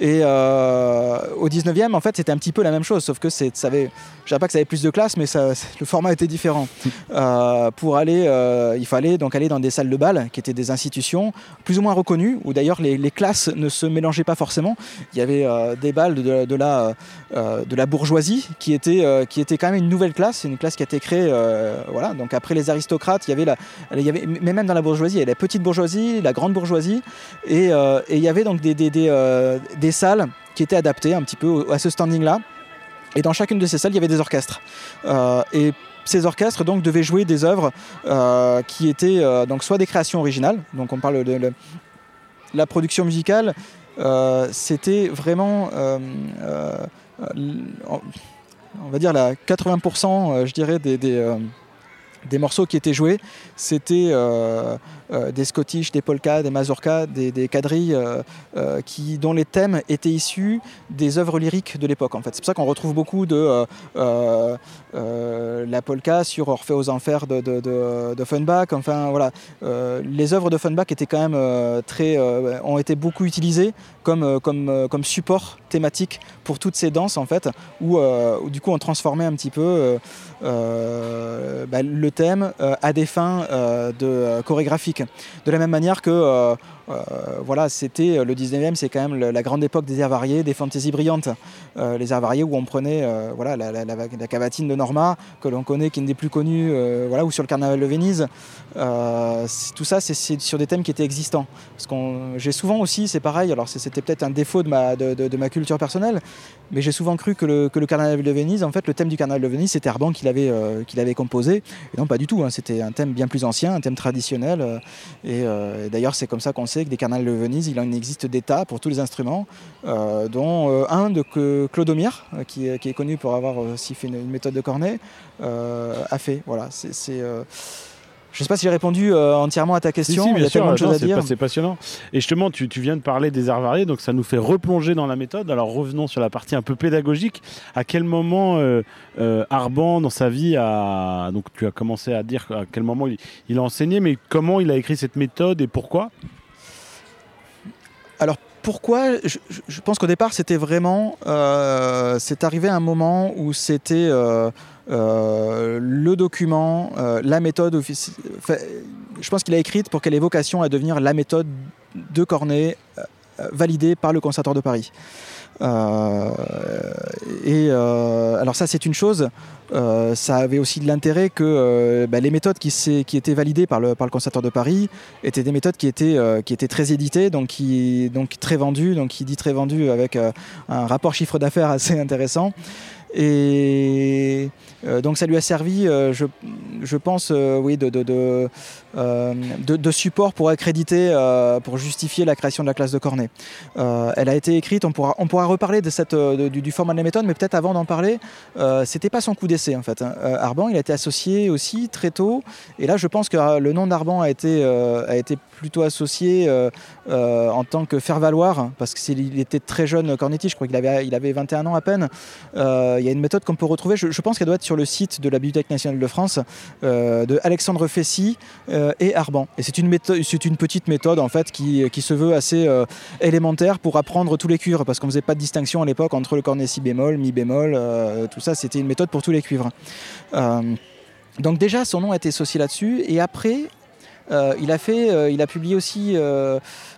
Et euh, au 19e, en fait, c'était un petit peu la même chose, sauf que ça avait, je dirais pas que ça avait plus de classe, mais ça, le format était différent. Euh, pour aller, euh, il fallait donc aller dans des salles de bal, qui étaient des institutions plus ou moins reconnues, où d'ailleurs les, les, classes ne se mélangeaient pas forcément. Il y avait des balles de, de la, de la bourgeoisie, qui était, qui était quand même une nouvelle classe, une classe qui a été créée, voilà. Donc après les aristocrates, il y avait la, il y avait, mais même dans la bourgeoisie, il y avait la petite bourgeoisie, la grande bourgeoisie, et, et il y avait donc des, des, des, des salles qui étaient adaptées un petit peu à ce standing-là. Et dans chacune de ces salles, il y avait des orchestres. Euh, et ces orchestres donc devaient jouer des œuvres euh, qui étaient euh, donc soit des créations originales, donc on parle de, la production musicale, c'était vraiment, on va dire la 80%, je dirais, des, des morceaux qui étaient joués, c'était euh, euh, des Scottish, des polkas, des mazurkas, des, quadrilles euh, qui, dont les thèmes étaient issus des œuvres lyriques de l'époque. En fait. C'est pour ça qu'on retrouve beaucoup de la polka sur Orphée aux Enfers de, de, de, Funbach. Enfin, voilà. les œuvres de Funbach étaient quand même très, ont été beaucoup utilisées comme, comme, comme support thématique pour toutes ces danses, en fait, où, du coup on transformait un petit peu bah, le thème à des fins de chorégraphiques. De la même manière que euh, voilà, c'était euh, le 19e, c'est quand même la grande époque des airs variés, des fantaisies brillantes. Euh, les airs variés où on prenait voilà, la, cavatine de Norma, que l'on connaît, qui n'est plus connue, voilà, ou sur le carnaval de Venise. tout ça, c'est sur des thèmes qui étaient existants. J'ai souvent aussi, c'est pareil, alors c'était peut-être un défaut de ma, culture personnelle, mais j'ai souvent cru que le, carnaval de Venise, en fait, le thème du carnaval de Venise, c'était Arban qui l'avait, composé. Et non, pas du tout. Hein, c'était un thème bien plus ancien, un thème traditionnel. et d'ailleurs, c'est comme ça qu'on sait que des carnavals de Venise, il en existe des tas pour tous les instruments, euh, dont euh, un de que Clodomir, euh, qui, est connu pour avoir aussi fait une, méthode de cornet, a fait. Voilà, c'est je ne sais pas si j'ai répondu entièrement à ta question. il y a tellement de choses à dire. C'est passionnant. Et justement, tu, viens de parler des arts variés, donc ça nous fait replonger dans la méthode. Alors revenons sur la partie un peu pédagogique. À quel moment Arban, dans sa vie, a donc tu as commencé à dire à quel moment il, il a enseigné, mais comment il a écrit cette méthode et pourquoi? Alors pourquoi je, pense qu'au départ c'était vraiment euh, c'est arrivé un moment où c'était euh, euh, le document, la méthode je pense qu'il a écrite pour qu'elle ait vocation à devenir la méthode de Cornet validée par le Conservatoire de Paris. Euh, et euh, alors ça c'est une chose, euh, ça avait aussi de l'intérêt que bah, les méthodes qui, qui, étaient validées par le, par le de Paris étaient des méthodes qui étaient, qui étaient très éditées, donc, qui, donc très vendues, donc qui dit très vendues avec un rapport chiffre d'affaires assez intéressant. Et euh, donc ça lui a servi, euh, je, pense, euh, oui, de, support pour accréditer, pour justifier la création de la classe de Cornet. elle a été écrite, on pourra, on pourra reparler de cette, du, du, format de la méthode, mais peut-être avant d'en parler, c'était pas son coup d'essai en fait. Hein. Arban, il a été associé aussi très tôt, et là je pense que le nom d'Arban a été, a été plutôt associé en tant que faire-valoir, parce qu'il était très jeune cornetti, je crois qu'il avait, il avait 21 ans à peine. il y a une méthode qu'on peut retrouver, je, pense qu'elle doit être sur le site de la Bibliothèque nationale de France euh, de Alexandre Fessy euh, et Arban. Et c'est une, méthode, une petite méthode en fait qui, se veut assez euh, élémentaire pour apprendre tous les cuivres parce qu'on faisait pas de distinction à l'époque entre le cornet si bémol, mi bémol, tout ça c'était une méthode pour tous les cuivres. donc déjà son nom a été associé là-dessus et après il a fait, il a publié aussi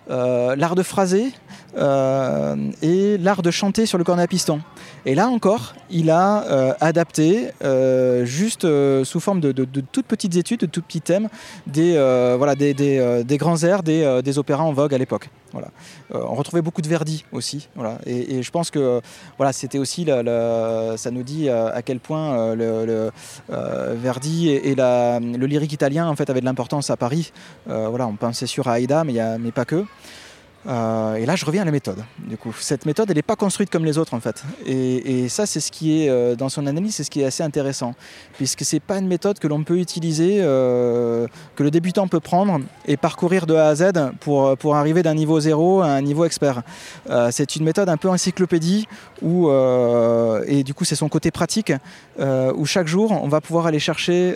l'art de phraser et l'art de chanter sur le cornet à piston. Et là encore, il a euh, adapté, euh, juste euh, sous forme de, toutes petites études, de tout petits thèmes, des, voilà, des, grands airs, des, opéras en vogue à l'époque. Voilà. on retrouvait beaucoup de Verdi aussi. Voilà. Et, je pense que voilà, c'était aussi, ça nous dit à quel point le, Verdi et, le lyrique italien en fait, avaient de l'importance à Paris. Voilà, on pensait sur Aïda, mais, mais pas que. Euh, et là, je reviens à la méthode. Du coup, cette méthode, elle n'est pas construite comme les autres en fait. Et, ça, c'est ce qui est euh, dans son analyse, c'est ce qui est assez intéressant, puisque c'est pas une méthode que l'on peut utiliser, euh, que le débutant peut prendre et parcourir de A à Z pour, pour arriver d'un niveau zéro à un niveau expert. c'est une méthode un peu encyclopédie où, et du coup, c'est son côté pratique, où chaque jour, on va pouvoir aller chercher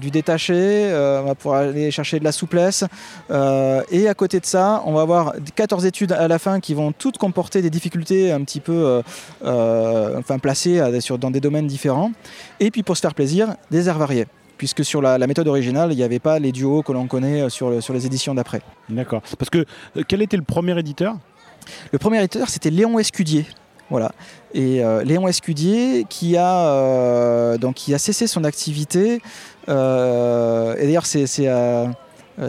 du détaché, on va pouvoir aller chercher de la souplesse, et à côté de ça, on va avoir 14 études à la fin qui vont toutes comporter des difficultés un petit peu euh, euh, enfin, placées sur, dans des domaines différents. Et puis pour se faire plaisir, des airs variés puisque sur la, méthode originale, il n'y avait pas les duos que l'on connaît euh, sur, sur les éditions d'après. D'accord. Parce que quel était le premier éditeur? Le premier éditeur, c'était Léon Escudier. Voilà. Et Léon Escudier qui a, donc, qui a cessé son activité. et d'ailleurs, c'est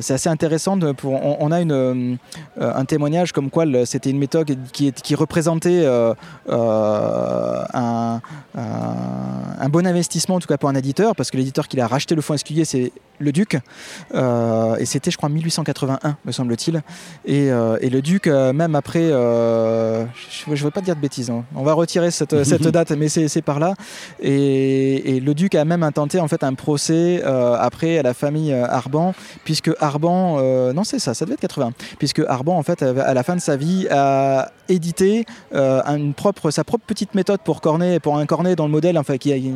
c'est assez intéressant. pour, on, a une, euh, un témoignage comme quoi c'était une méthode qui, qui représentait euh, un, un, bon investissement, en tout cas pour un éditeur, parce que l'éditeur qui a racheté le fonds esculier, c'est le Duc. et c'était, je crois, 1881, me semble-t-il. Et, le Duc, même après, je ne veux pas dire de bêtises, hein. on va retirer cette, cette date, mais c'est par là. Et, le Duc a même intenté en fait un procès après à la famille Arban, puisque Arban, euh, non c'est ça, ça devait être 80, puisque Arban en fait à la fin de sa vie a édité euh, une propre, sa propre petite méthode pour corner, pour un cornet dans le modèle, enfin qui a, il,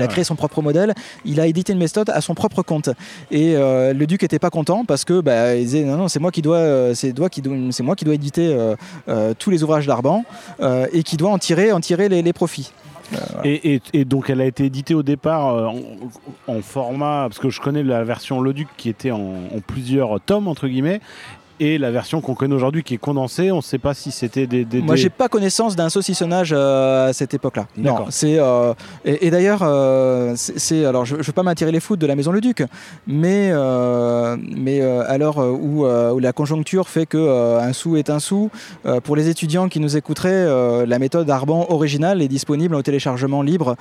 a créé son propre modèle, il a édité une méthode à son propre compte. Et euh, le duc était pas content parce que bah, il disait non non c'est moi qui dois, c'est c'est moi qui dois éditer tous les ouvrages d'Arban et qui doit en tirer, en tirer les profits. Et, donc elle a été éditée au départ euh, en, format, parce que je connais la version Loduc qui était en plusieurs tomes, entre guillemets, et la version qu'on connaît aujourd'hui qui est condensée. On ne sait pas si c'était des, des, Moi, j'ai pas connaissance d'un saucissonnage euh, à cette époque-là. Non, c'est euh, et, d'ailleurs, euh, c'est alors je, ne veux pas m'attirer les foudres de la Maison Le Duc, mais mais à l'heure où, où, la conjoncture fait que un sou est un sou, pour les étudiants qui nous écouteraient, la méthode Arban originale est disponible au téléchargement libre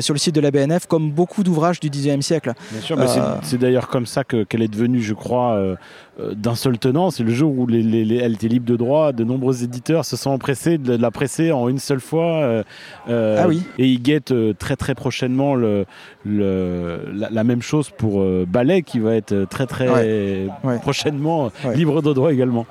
sur le site de la BNF, comme beaucoup d'ouvrages du XIXe siècle. Bien sûr, c'est d'ailleurs comme ça qu'elle est devenue, je crois d'un seul tenant. C'est le jour où les, elle était libre de droit. De nombreux éditeurs se sont empressés de la presser en une seule fois. Euh, euh, ah oui. Et ils guettent très très prochainement le, la, même chose pour Ballet qui va être très très prochainement libre de droit également.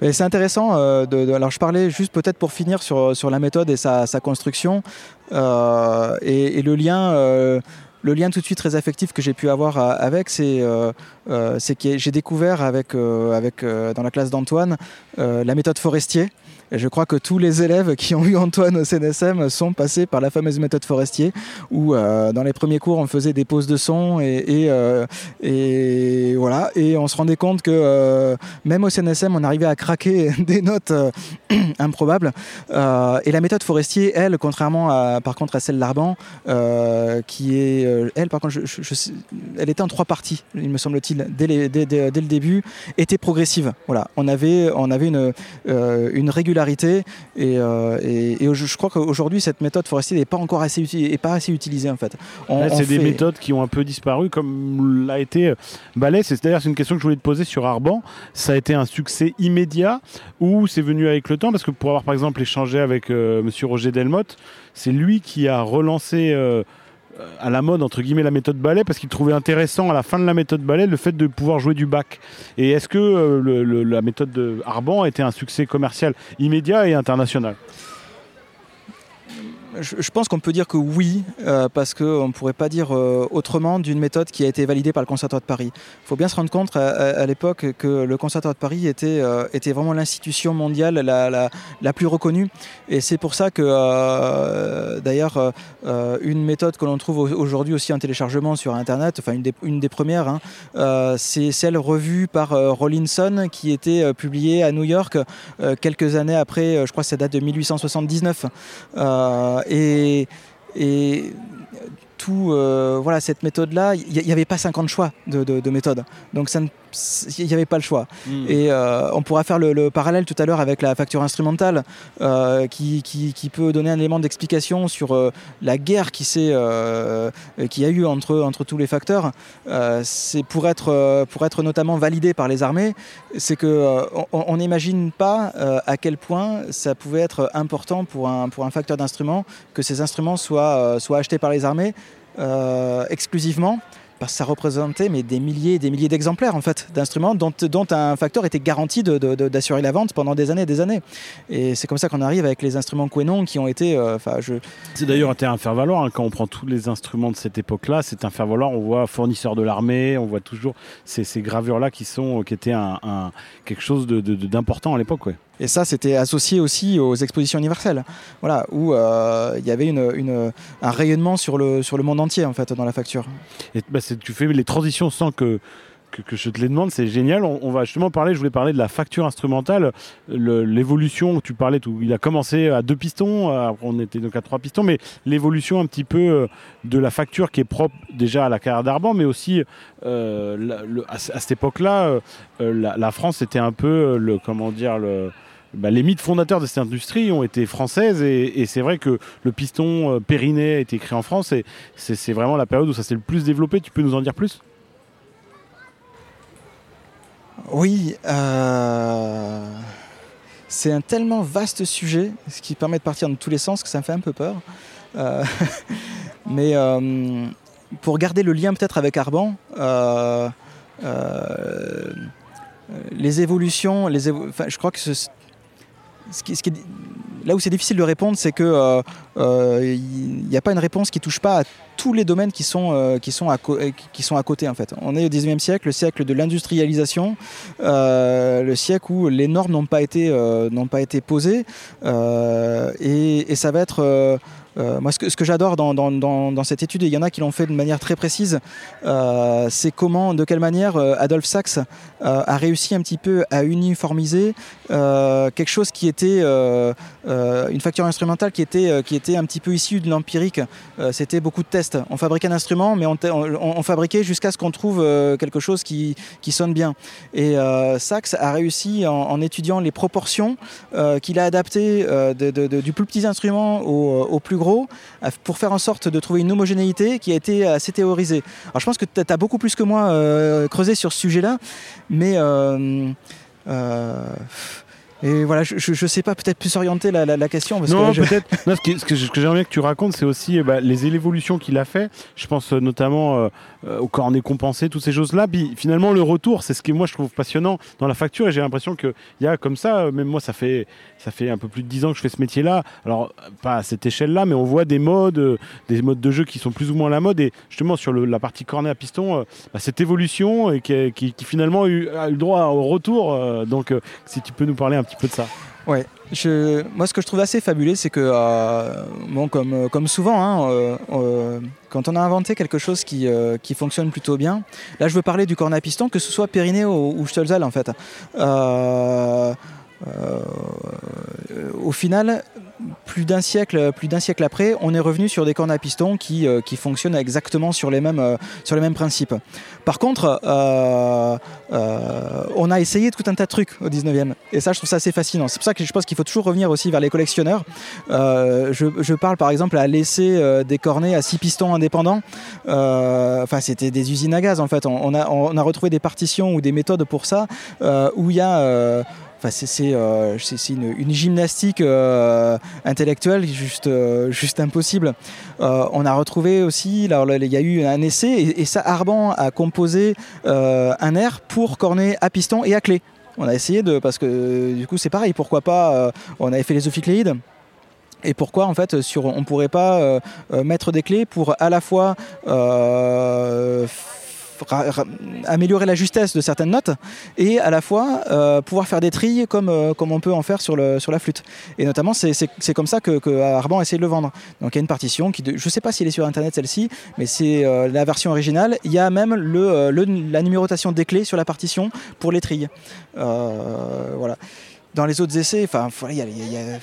C'est intéressant. De, alors je parlais juste peut-être pour finir sur, sur la méthode et sa, construction et, le lien le lien tout de suite très affectif que j'ai pu avoir euh, avec, c'est euh, euh, que j'ai découvert avec, dans la classe d'Antoine la méthode Forestier. Je crois que tous les élèves qui ont eu Antoine au CNSM sont passés par la fameuse méthode Forestier, où dans les premiers cours on faisait des pauses de son et, et, voilà, et on se rendait compte que même au CNSM on arrivait à craquer des notes improbables. et la méthode Forestier, elle, contrairement à, par contre à celle d'Arban, qui est euh, elle, par contre, elle était en trois parties, il me semble-t-il, dès, le début, était progressive. Voilà, on avait, on avait une, euh, une et, euh, je crois qu'aujourd'hui, cette méthode forestière n'est pas encore assez, pas assez utilisée en fait. c'est des méthodes qui ont un peu disparu, comme l'a été Ballet. C'est d'ailleurs une question que je voulais te poser sur Arban. Ça a été un succès immédiat ou c'est venu avec le temps? Parce que pour avoir par exemple échangé avec Monsieur Roger Delmotte, c'est lui qui a relancé à la mode entre guillemets la méthode ballet parce qu'il trouvait intéressant à la fin de la méthode ballet le fait de pouvoir jouer du bac. Et est-ce que euh, la méthode de Arban a été un succès commercial immédiat et international? Je, pense qu'on peut dire que oui, euh, parce qu'on ne pourrait pas dire euh, autrement d'une méthode qui a été validée par le Conservatoire de Paris. Il faut bien se rendre compte à, l'époque que le Conservatoire de Paris était, euh, vraiment l'institution mondiale la, plus reconnue. Et c'est pour ça que, d'ailleurs, une méthode que l'on trouve aujourd'hui aussi en téléchargement sur Internet, enfin une des, une des premières, hein, c'est celle revue par Rollinson qui était publiée à New York quelques années après, je crois que ça date de 1879. Et, tout, voilà, cette méthode-là, il n'y avait pas 50 choix de, de, méthodes. Donc il n'y avait pas le choix. Hmm. Et on pourra faire le, parallèle tout à l'heure avec la facture instrumentale qui, qui, qui, peut donner un élément d'explication sur la guerre qui, qui a eu entre, entre tous les facteurs. c'est pour être, pour être notamment validé par les armées, c'est qu'on on n'imagine pas à quel point ça pouvait être important pour un, pour un facteur d'instrument que ces instruments soient, euh, soient achetés par les armées euh, exclusivement parce que ça représentait mais, des milliers et des milliers d'exemplaires en fait, d'instruments dont, un facteur était garanti d'assurer la vente pendant des années et des années. Et c'est comme ça qu'on arrive avec les instruments Quenon qui ont été... Euh, enfin, je... C'est d'ailleurs un faire-valoir, hein, quand on prend tous les instruments de cette époque-là, c'est un faire-valoir, on voit fournisseur de l'armée, on voit toujours ces, ces gravures-là qui, sont, qui étaient un, quelque chose d'important à l'époque. Et ça, c'était associé aussi aux expositions universelles, voilà, où euh, il y avait un rayonnement sur le, sur le monde entier, en fait, dans la facture. Bah, tu fais les transitions sans que, que, je te les demande, c'est génial. On, va justement parler, je voulais parler de la facture instrumentale, l'évolution, tu parlais, il a commencé à deux pistons, on était donc à trois pistons, mais l'évolution un petit peu euh, de la facture qui est propre déjà à la carrière d'Arban, mais aussi euh, à, cette époque-là, la, France était un peu le, comment dire, le bah, les mythes fondateurs de cette industrie ont été françaises et, c'est vrai que le piston euh, Périnée a été créé en France et c'est vraiment la période où ça s'est le plus développé. Tu peux nous en dire plus? Oui, euh, c'est un tellement vaste sujet, ce qui permet de partir dans tous les sens que ça me fait un peu peur. Euh, mais pour garder le lien peut-être avec Arban, les évolutions, je crois que ce, là où c'est difficile de répondre, c'est qu'il euh, euh, n'y a pas une réponse qui touche pas à tous les domaines qui sont, euh, qui sont, à, côté. En fait. On est au 19e siècle, le siècle de l'industrialisation, le siècle où les normes n'ont pas, été, pas été posées. Et, ça va être euh, moi, ce que, j'adore dans, cette étude, et il y en a qui l'ont fait de manière très précise, euh, c'est comment, de quelle manière euh, Adolphe Sachs a réussi un petit peu à uniformiser quelque chose qui était une facture instrumentale qui était, qui était un petit peu issue de l'empirique. C'était beaucoup de tests. On fabriquait un instrument, mais on, fabriquait jusqu'à ce qu'on trouve quelque chose qui, sonne bien. Et Sachs a réussi, en, étudiant les proportions qu'il a adaptées du plus petit instrument au, au plus gros pour faire en sorte de trouver une homogénéité qui a été assez théorisée. Alors je pense que tu as beaucoup plus que moi euh, creusé sur ce sujet-là, mais... Euh, euh, et voilà, je ne sais pas, peut-être plus orienter la, la, question. Parce non, peut-être. ce que, j'aimerais bien que tu racontes, c'est aussi bah, les évolutions qu'il a fait. Je pense notamment euh, au cornet compensé, toutes ces choses-là. Puis finalement, le retour, c'est ce qui, moi, je trouve passionnant dans la facture. Et j'ai l'impression qu'il y a comme ça, euh, même moi, ça fait, ça fait un peu plus de 10 ans que je fais ce métier-là. Alors, pas à cette échelle-là, mais on voit des modes, euh, des modes de jeu qui sont plus ou moins la mode. Et justement, sur la partie cornet à piston, bah, cette évolution et qui, qui, finalement a eu, a eu, le droit au retour. donc, si tu peux nous parler un peu de ça. Ouais, je, moi ce que je trouve assez fabuleux, c'est que, euh, bon, comme, euh, comme souvent, hein, euh, quand on a inventé quelque chose qui, qui, fonctionne plutôt bien, là je veux parler du cornet à piston, que ce soit Périnée ou, ou Stölzel en fait. Au final, plus d'un siècle, plus d'un siècle après, on est revenu sur des cornes à piston qui, euh, fonctionnent exactement sur les mêmes, euh, sur les mêmes principes. Par contre, euh, on a essayé tout un tas de trucs au 19e. Et ça, je trouve ça assez fascinant. C'est pour ça que je pense qu'il faut toujours revenir aussi vers les collectionneurs. Je, parle par exemple à laisser des cornets à six pistons indépendants. Enfin, c'était des usines à gaz en fait. On a retrouvé des partitions ou des méthodes pour ça où il y a c'est euh, une, gymnastique euh, intellectuelle juste, euh, juste impossible. on a retrouvé aussi, il y a eu un essai, et, ça, Arban a composé un air pour cornet à piston et à clé. On a essayé de, parce que du coup c'est pareil, pourquoi pas, on avait fait les ophicléides, et pourquoi en fait sur, on pourrait pas mettre des clés pour à la fois améliorer la justesse de certaines notes et à la fois euh, pouvoir faire des trilles comme, euh, comme on peut en faire sur, le, sur la flûte. Et notamment, c'est comme ça que, Arban a essayé de le vendre. Donc il y a une partition qui, je ne sais pas si elle est sur internet celle-ci, mais c'est euh, la version originale. Il y a même le, la numérotation des clés sur la partition pour les trilles. voilà dans les autres essais, enfin, il y, a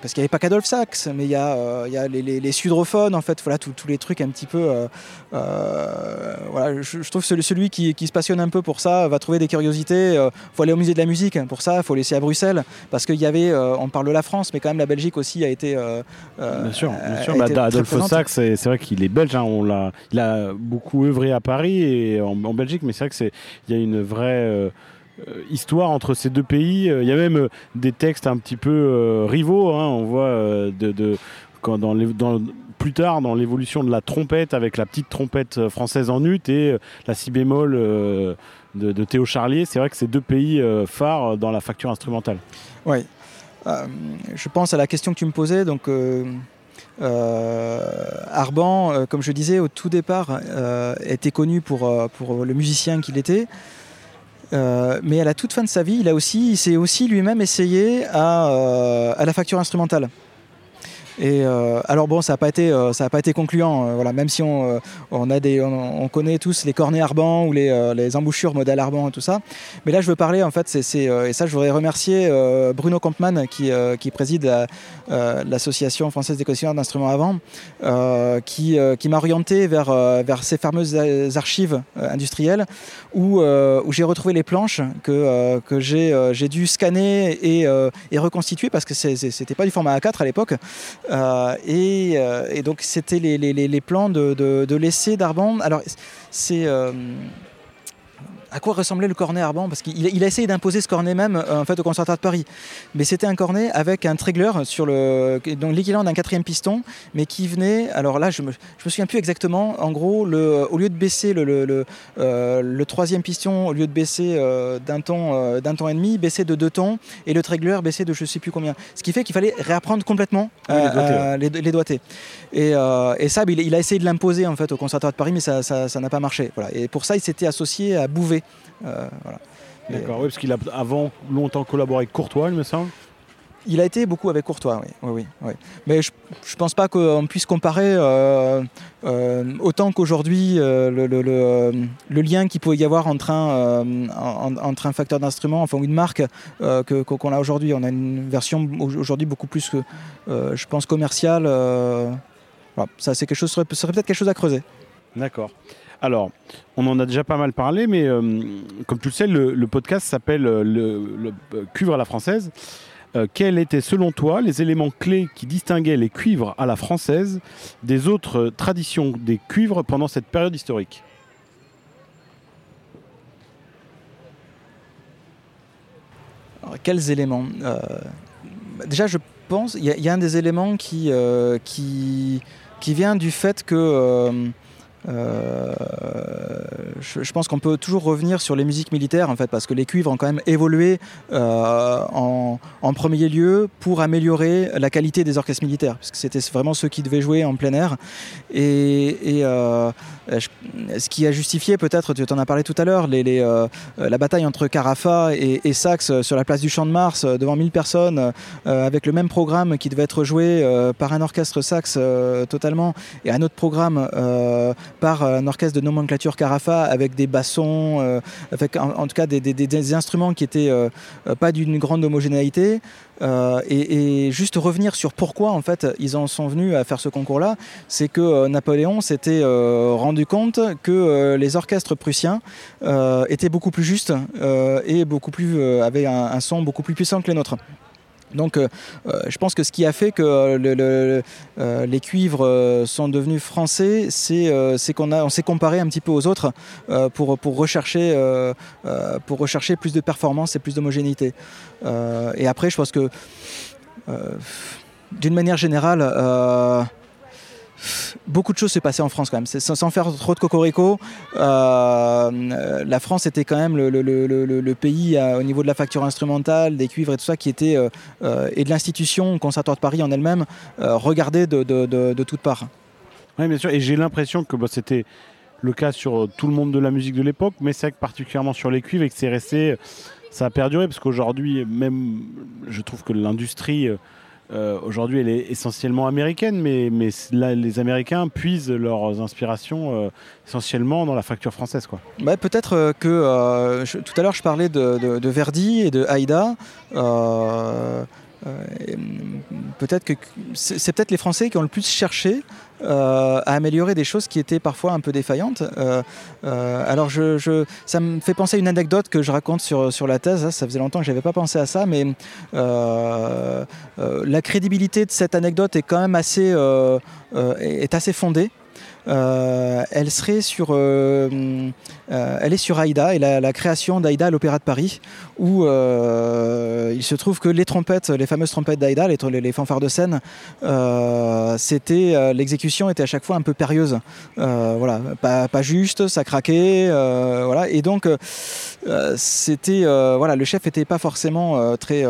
parce qu'il n'y avait pas qu'Adolphe Sax, mais il y a, il y a les, les, les, sudrophones, en fait, voilà, tous les trucs un petit peu. voilà, je, je, trouve que celui qui, qui, se passionne un peu pour ça va trouver des curiosités. Il faut aller au musée de la musique pour ça, il faut laisser à Bruxelles, parce qu'il y avait, on parle de la France, mais quand même la Belgique aussi a été. bien sûr, bien sûr. Bah, Adolphe Sax, c'est vrai qu'il est belge, hein, on l'a, il a beaucoup œuvré à Paris et en, en Belgique, mais c'est vrai qu'il y a une vraie euh, histoire entre ces deux pays. Euh, il y a même euh, des textes un petit peu rivaux. Hein. on voit plus tard dans l'évolution de la trompette avec la petite trompette française en ut et la si bémol de, Théo Charlier. C'est vrai que c'est deux pays phares dans la facture instrumentale. Oui. je pense à la question que tu me posais. Donc, Arban, comme je disais au tout départ, était connu pour le musicien qu'il était. Euh, mais à la toute fin de sa vie, il a aussi, il s'est aussi lui-même essayé à, euh, à, la facture instrumentale. Et euh, alors bon, ça n'a pas été, euh, pas été concluant. Euh, voilà, même si on, connaît tous les cornets Arban ou les, embouchures modèle Arban et tout ça. Mais là, je veux parler en fait, c'est, et ça, je voudrais remercier Bruno Kampmann qui, préside l'association française des collectionneurs d'instruments avant, qui, qui m'a orienté vers, ces fameuses archives industrielles où, j'ai retrouvé les planches que, j'ai, dû scanner et, reconstituer parce que c'était pas du format A4 à l'époque. Euh, et, euh, et, donc c'était les, plans de, de, de l'essai d'Arban. Alors c'est euh, à quoi ressemblait le cornet Arban? Parce qu'il il a essayé d'imposer ce cornet même euh, en fait, au Conservatoire de Paris. Mais c'était un cornet avec un trégler sur le, donc l'équivalent d'un quatrième piston, mais qui venait. Alors là, je me, je me souviens plus exactement. En gros, le, au lieu de baisser le, le, le, euh, le troisième piston, au lieu de baisser euh, d'un ton, d'un ton et demi, baissait de deux tons, et le trégler baissait de je sais plus combien. Ce qui fait qu'il fallait réapprendre complètement oui, les, doigtés, ouais. les, les, doigtés. Et, et ça, il, il, a essayé de l'imposer en fait au Conservatoire de Paris, mais ça n'a ça, ça pas marché. Voilà. Et pour ça, il s'était associé à Bouvet. Euh, voilà. D'accord, oui, parce qu'il a avant longtemps collaboré avec Courtois, il me semble. Il a été beaucoup avec Courtois, oui. oui, oui, oui. Mais je ne pense pas qu'on puisse comparer euh, euh, autant qu'aujourd'hui euh, le, le, le, le, lien qu'il pouvait y avoir entre un, en, entre un facteur d'instrument, enfin une marque qu'on qu a aujourd'hui. On a une version aujourd'hui beaucoup plus, que, je pense, commerciale. Voilà. Ça, c'est quelque chose, serait, serait peut-être quelque chose à creuser. D'accord. Alors, on en a déjà pas mal parlé, mais euh, comme tu le sais, le, podcast s'appelle le, le, Cuivre à la française. Euh, quels étaient, selon toi, les éléments clés qui distinguaient les cuivres à la française des autres traditions des cuivres pendant cette période historique? Quels éléments euh, Déjà, je pense, il y, a un des éléments euh, qui vient du fait que euh, je, pense qu'on peut toujours revenir sur les musiques militaires en fait parce que les cuivres ont quand même évolué euh, en, premier lieu pour améliorer la qualité des orchestres militaires parce que c'était vraiment ceux qui devaient jouer en plein air. Et, euh, ce qui a justifié peut-être tu en as parlé tout à l'heure la bataille entre Carafa et, et, Saxe sur la place du Champ de Mars devant 1000 personnes avec le même programme qui devait être joué par un orchestre Saxe totalement et un autre programme par un orchestre de nomenclature Carafa avec des bassons, euh, avec en, tout cas des, des, instruments qui étaient euh, pas d'une grande homogénéité. Euh, et, juste revenir sur pourquoi en fait ils en sont venus à faire ce concours-là, c'est que euh, Napoléon s'était euh, rendu compte que les orchestres prussiens étaient beaucoup plus justes et beaucoup plus avaient un son beaucoup plus puissant que les nôtres. Donc euh, je pense que ce qui a fait que euh, les cuivres euh, sont devenus français, c'est euh, qu'on on s'est comparé un petit peu aux autres euh, pour, euh, pour rechercher plus de performance et plus d'homogénéité. et après, je pense que d'une manière générale, beaucoup de choses se passaient en France quand même. Sans, faire trop de cocorico, euh, la France était quand même le, pays à, au niveau de la facture instrumentale, des cuivres et tout ça, qui était euh, et de l'institution Conservatoire de Paris en elle-même euh, regardée de, de, de, de toutes parts. Oui, bien sûr. Et j'ai l'impression que bah, c'était le cas sur tout le monde de la musique de l'époque, mais c'est particulièrement sur les cuivres et que c'est resté, ça a perduré parce qu'aujourd'hui, même, je trouve que l'industrie euh, aujourd'hui elle est essentiellement américaine, mais, les Américains puisent leurs inspirations euh, essentiellement dans la facture française. Bah, Peut-être euh, que tout à l'heure je parlais de, de, Verdi et de Haïda. Euh, peut-être que c'est peut-être les Français qui ont le plus cherché à améliorer des choses qui étaient parfois un peu défaillantes. alors je, ça me fait penser à une anecdote que je raconte sur, sur la thèse. Ça faisait longtemps que je n'avais pas pensé à ça, mais la crédibilité de cette anecdote est quand même assez, est assez fondée. Euh, elle serait sur, euh, euh, elle est sur Aïda et la, création d'Aïda à l'Opéra de Paris, où il se trouve que les trompettes, les fameuses trompettes d'Aïda, les, les, fanfares de scène, c'était l'exécution était à chaque fois un peu périlleuse, voilà, pas, pas, juste, ça craquait, voilà, et donc c'était, voilà, le chef n'était pas forcément très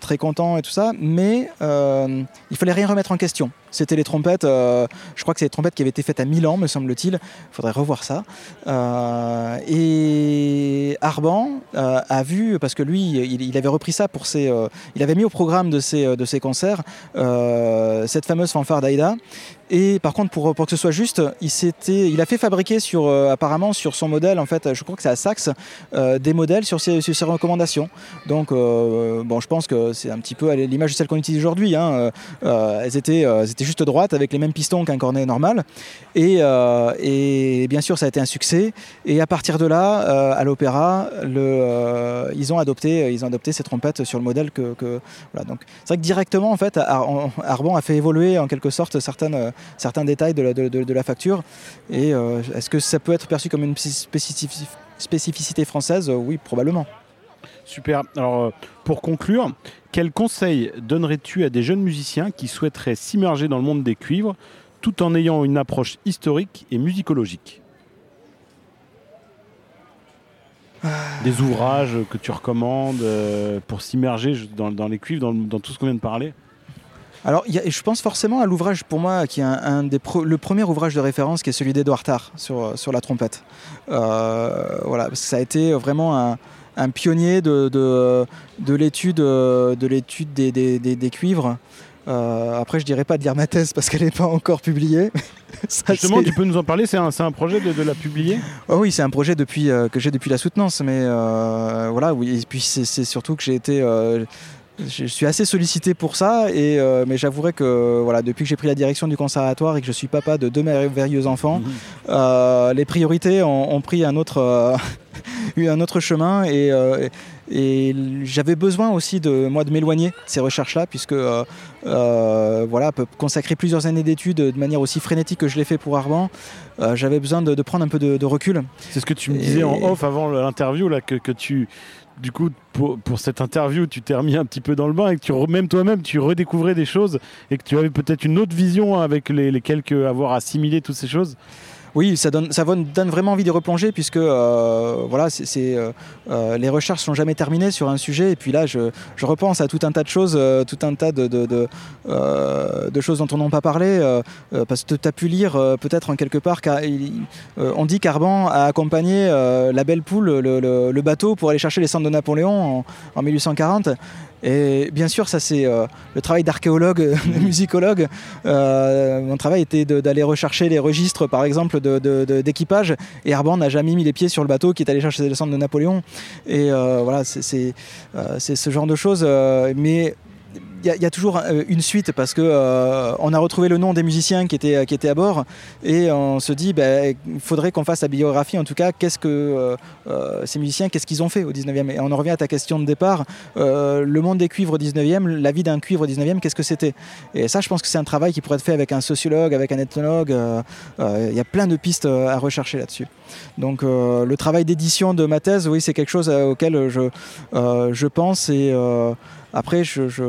très content et tout ça, mais il fallait rien remettre en question. C'était les trompettes, je crois que c'est les trompettes qui avaient été faites à Milan, me semble-t-il. Il faudrait revoir ça. Euh, et Arban euh, a vu, parce que lui, il, avait repris ça pour ses. Euh, il avait mis au programme de ses, de ses concerts cette fameuse fanfare d'Aïda. Et par contre, pour, pour que ce soit juste, il, il a fait fabriquer sur, apparemment sur son modèle, en fait, je crois que c'est à Saxe, des modèles sur ses, recommandations. Donc, bon, je pense que c'est un petit peu l'image de celle qu'on utilise aujourd'hui. Hein. elles, étaient, elles juste droites avec les mêmes pistons qu'un cornet normal. Et, et, bien sûr, ça a été un succès. Et à partir de là, euh, à l'opéra, euh, ils ont adopté, ils ont adopté ces trompettes sur le modèle que, voilà. C'est vrai que directement, en fait, Arbon a fait évoluer en quelque sorte certaines, certains détails de la, facture. Et euh, est-ce que ça peut être perçu comme une spécificité française? Oui, probablement. Super. Alors, pour conclure, quel conseil donnerais-tu à des jeunes musiciens qui souhaiteraient s'immerger dans le monde des cuivres tout en ayant une approche historique et musicologique? Des ouvrages que tu recommandes euh, pour s'immerger dans, les cuivres, dans, tout ce qu'on vient de parler? Alors, je pense forcément à l'ouvrage, pour moi, qui est un, des le premier ouvrage de référence, qui est celui d'Edouard Tarr sur, sur la trompette. Euh, voilà, ça a été vraiment un, pionnier de, de, l'étude de l'étude des, des, cuivres. Euh, après, je dirais pas de lire ma thèse parce qu'elle n'est pas encore publiée. Justement, tu peux nous en parler C'est un, un, projet de, la publier? Oh Oui, c'est un projet depuis, euh, que j'ai depuis la soutenance. Mais euh, voilà, oui. Et puis c'est surtout que j'ai été. Je suis assez sollicité pour ça, et, mais j'avouerai que voilà, depuis que j'ai pris la direction du conservatoire et que je suis papa de deux merveilleux enfants, mhm. les priorités ont, ont pris un autre, un autre chemin. Et, et j'avais besoin aussi de moi de m'éloigner de ces recherches-là, puisque euh, euh, voilà, consacrer plusieurs années d'études de manière aussi frénétique que je l'ai fait pour Arban, euh, j'avais besoin de, prendre un peu de, recul. C'est ce que tu me disais en off avant l'interview là, que, que tu du coup, pour, cette interview, tu t'es remis un petit peu dans le bain et que tu, même toi-même, tu redécouvrais des choses et que tu avais peut-être une autre vision avec les, les quelques avoir assimilé toutes ces choses oui, ça donne, ça donne vraiment envie de replonger puisque euh, voilà, euh, euh, les recherches sont jamais terminées sur un sujet. Et puis là, je, repense à tout un tas de choses, tout un tas de, choses dont on n'a pas parlé. parce que tu as pu lire peut-être en quelque part, on dit qu'Arban a accompagné la belle poule, le, bateau, pour aller chercher les cendres de Napoléon en 1840. Et bien sûr, ça c'est euh, le travail d'archéologue, de mhm. musicologue. Euh, mon travail était d'aller rechercher les registres, par exemple, d'équipage. et Arban n'a jamais mis les pieds sur le bateau qui est allé chercher les cendres de Napoléon. Et euh, voilà, c'est ce genre de choses. mais il y, a toujours euh, une suite parce que euh, on a retrouvé le nom des musiciens qui étaient, qui étaient à bord et on se dit il faudrait qu'on fasse la biographie. En tout cas qu'est-ce que euh, ces musiciens qu'est-ce qu'ils ont fait au 19e et on en revient à ta question de départ le monde des cuivres au 19e la vie d'un cuivre au 19e qu'est-ce que c'était? Et ça je pense que c'est un travail qui pourrait être fait avec un sociologue avec un ethnologue il y a plein de pistes à rechercher là-dessus. Donc le travail d'édition de ma thèse oui c'est quelque chose auquel je, je pense et après, je, je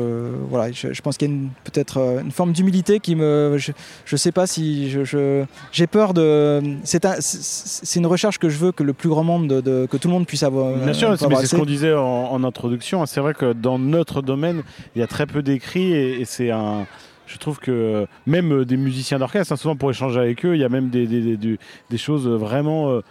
voilà, je, pense qu'il y a peut-être euh, une forme d'humilité qui me. Je ne sais pas si. J'ai peur de. C'est un, une recherche que je veux que le plus grand monde, de, que tout le monde puisse avoir. Bien sûr, c'est ce qu'on disait en, introduction. C'est vrai que dans notre domaine, il y a très peu d'écrits et, c'est un je trouve que même des musiciens d'orchestre, hein, souvent pour échanger avec eux, il y a même des, des, des, des choses vraiment euh,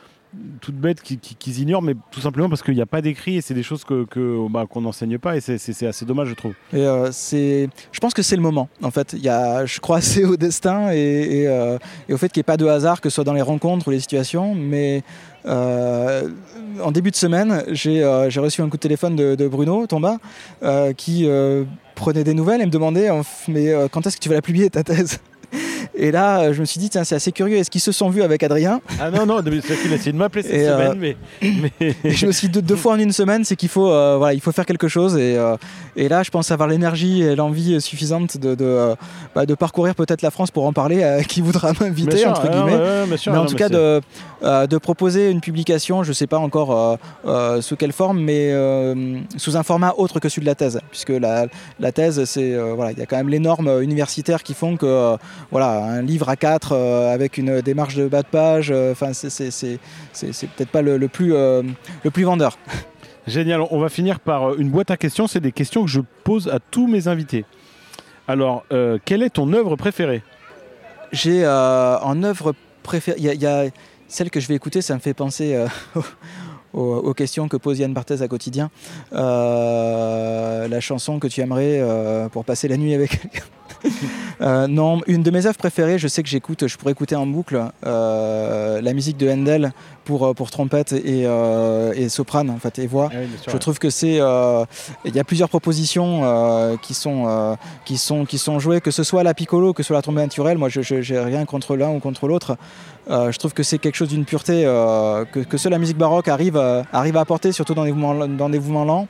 toutes bêtes qu'ils qui, ignorent, mais tout simplement parce qu'il n'y a pas d'écrit et c'est des choses que, bah, qu'on n'enseigne pas et c'est assez dommage, je trouve. Et euh, je pense que c'est le moment. En fait, y a, je crois assez au destin et, euh, au fait qu'il n'y ait pas de hasard, que ce soit dans les rencontres ou les situations, mais euh, en début de semaine, j'ai reçu un coup de téléphone de, de Bruno Tomba qui prenait des nouvelles et me demandait mais quand est-ce que tu vas la publier ta thèse? Et là, euh, je me suis dit, tiens, c'est assez curieux. Est-ce qu'ils se sont vus avec Adrien Ah non, non, c'est qu'il a essayé de m'appeler cette semaine, euh, mais, je me suis dit, deux, fois en une semaine, c'est qu'il faut, euh, voilà, il faut faire quelque chose. Et, et là, je pense avoir l'énergie et l'envie suffisante de, de, bah, de parcourir peut-être la France pour en parler à qui voudra m'inviter, entre ah guillemets. mais en tout cas, de, de proposer une publication, je ne sais pas encore sous quelle forme, mais sous un format autre que celui de la thèse. Puisque la, la thèse, c'est, voilà, il y a quand même les normes universitaires qui font que, voilà, un livre à 4 euh, avec une démarche de bas de page, euh, enfin c'est peut-être pas le, plus, euh, le plus vendeur. Génial, on va finir par une boîte à questions, c'est des questions que je pose à tous mes invités. Alors, quelle est ton œuvre préférée? J'ai en œuvre préférée, il y, a celle que je vais écouter, ça me fait penser aux, questions que pose Yann Barthez à quotidien. la chanson que tu aimerais pour passer la nuit avec quelqu'un? Euh, non, une de mes œuvres préférées, je sais que j'écoute, je pourrais écouter en boucle euh, la musique de Handel pour, euh, pour trompette et, et soprane en fait, et voix. Ah je trouve que c'est. Il y a plusieurs propositions qui, sont, qui, sont, qui sont jouées, que ce soit la piccolo, que ce soit la trompette naturelle. Moi, je n'ai rien contre l'un ou contre l'autre. je trouve que c'est quelque chose d'une pureté que, que seule la musique baroque arrive, arrive à apporter, surtout dans des mouvements, dans des mouvements lents.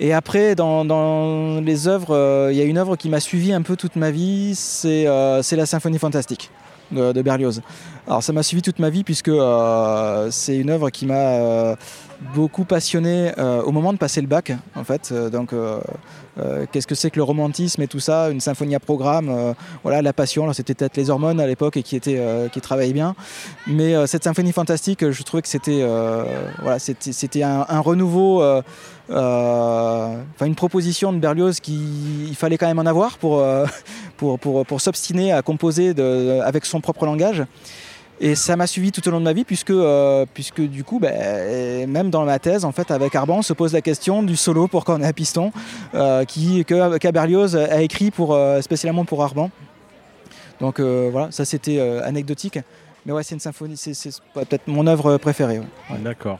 Et après, dans, les œuvres, euh, il y a une œuvre qui m'a suivi un peu toute ma vie, c'est euh, la Symphonie fantastique de, Berlioz. Alors ça m'a suivi toute ma vie puisque euh, c'est une œuvre qui m'a beaucoup passionné au moment de passer le bac, en fait. donc qu'est-ce que c'est que le romantisme et tout ça, une symphonie à programme, voilà la passion. C'était peut-être les hormones à l'époque et qui qui travaillaient bien. Mais cette symphonie fantastique, je trouvais que c'était voilà, un, renouveau enfin une proposition de Berlioz qu'il fallait quand même en avoir pour, euh, pour, pour, pour s'obstiner à composer avec son propre langage. Et ça m'a suivi tout au long de ma vie puisque, euh, puisque du coup, ben, même dans ma thèse, en fait, avec Arban, on se pose la question du solo pour cornet à piston qui, que, Berlioz a écrit pour, spécialement pour Arban. Donc voilà, ça c'était anecdotique. Mais ouais, c'est une symphonie, c'est peut-être mon œuvre préférée. D'accord.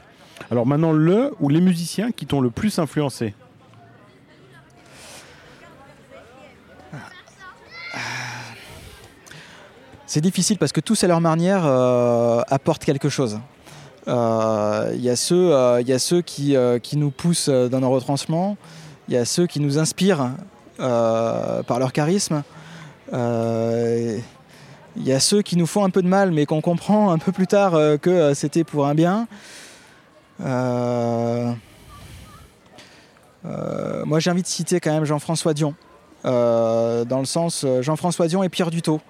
Alors maintenant, le ou les musiciens qui t'ont le plus influencé C'est difficile parce que tous à leur manière euh, apportent quelque chose. Il euh, y a ceux, euh, ceux qui, qui, nous poussent dans nos retranchements, il y a ceux qui nous inspirent par leur charisme, il y a ceux qui nous font un peu de mal mais qu'on comprend un peu plus tard que c'était pour un bien. Euh, euh, moi, j'ai envie de citer quand même Jean-François Dion, euh, dans le sens Jean-François Dion et Pierre Dutot.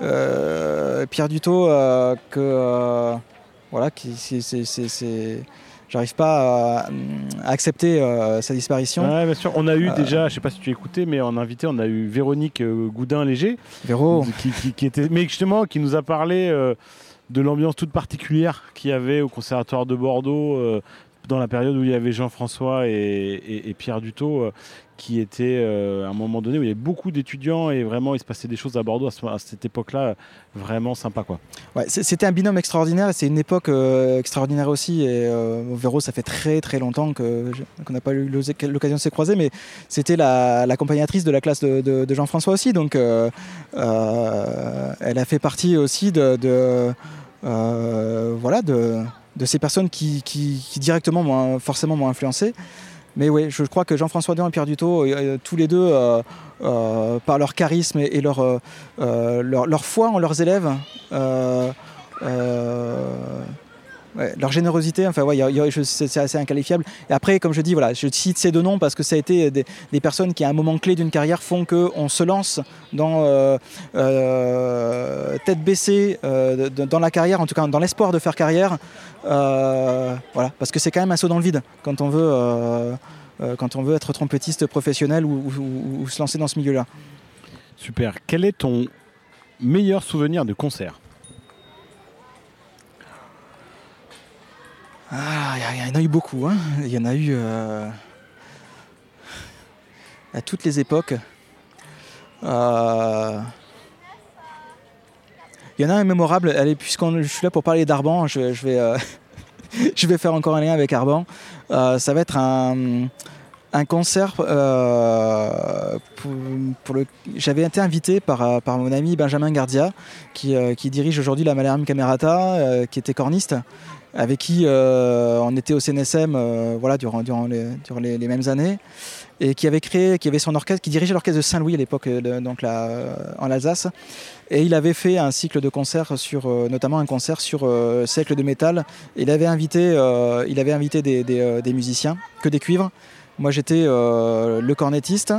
Pierre Dutot, que voilà, qui c'est j'arrive pas à, accepter sa disparition. bien sûr. On a eu déjà, je sais pas si tu écouté, mais en invité, on a eu Véronique Goudin-Léger. Véro. Qui, était, mais justement, qui nous a parlé de l'ambiance toute particulière qu'il y avait au Conservatoire de Bordeaux euh, dans la période où il y avait Jean-François et, Pierre Dutot, euh, qui étaient euh, à un moment donné où il y avait beaucoup d'étudiants et vraiment il se passait des choses à Bordeaux à, cette époque-là, vraiment sympa. Quoi. Ouais, c'était un binôme extraordinaire et c'est une époque extraordinaire aussi. Et au Véro, ça fait très très longtemps qu'on n'a pas eu l'occasion de se croiser, mais c'était l'accompagnatrice de la classe de, Jean-François aussi. Donc elle a fait partie aussi de euh, voilà, de, ces personnes qui, directement forcément m'ont influencé. Mais oui, je crois que Jean-François Dion et Pierre Dutot, euh, euh, tous les deux, par leur charisme et, leur, leur, foi en leurs élèves, leur générosité, enfin, ouais, c'est assez inqualifiable. Et après, comme je dis, voilà, je cite ces deux noms parce que ça a été des, personnes qui, à un moment clé d'une carrière, font qu'on se lance dans euh, euh, tête baissée euh, dans la carrière, en tout cas dans l'espoir de faire carrière. voilà, parce que c'est quand même un saut dans le vide quand on veut, quand on veut être trompettiste professionnel ou, ou se lancer dans ce milieu-là. Super. Quel est ton meilleur souvenir de concert? Ah, il y, en a eu beaucoup. Hein. Il y en a eu à toutes les époques. Euh, il y en a un mémorable, puisque je suis là pour parler d'Arban, je, vais, euh, faire encore un lien avec Arban. Euh, ça va être un, concert. J'avais été invité par, mon ami Benjamin Gardia, qui, dirige aujourd'hui la Malarum Camerata, qui était corniste, avec qui on était au CNSM voilà, durant, durant, les, durant les mêmes années et qui avait créé, qui avait son orchestre, qui dirigeait l'orchestre de Saint-Louis à l'époque, euh, donc là, euh, en Alsace. Et il avait fait un cycle de concerts sur, euh, notamment un concert sur siècle de métal. Il avait invité, il avait invité des, des, musiciens, que des cuivres. Moi, j'étais le cornettiste.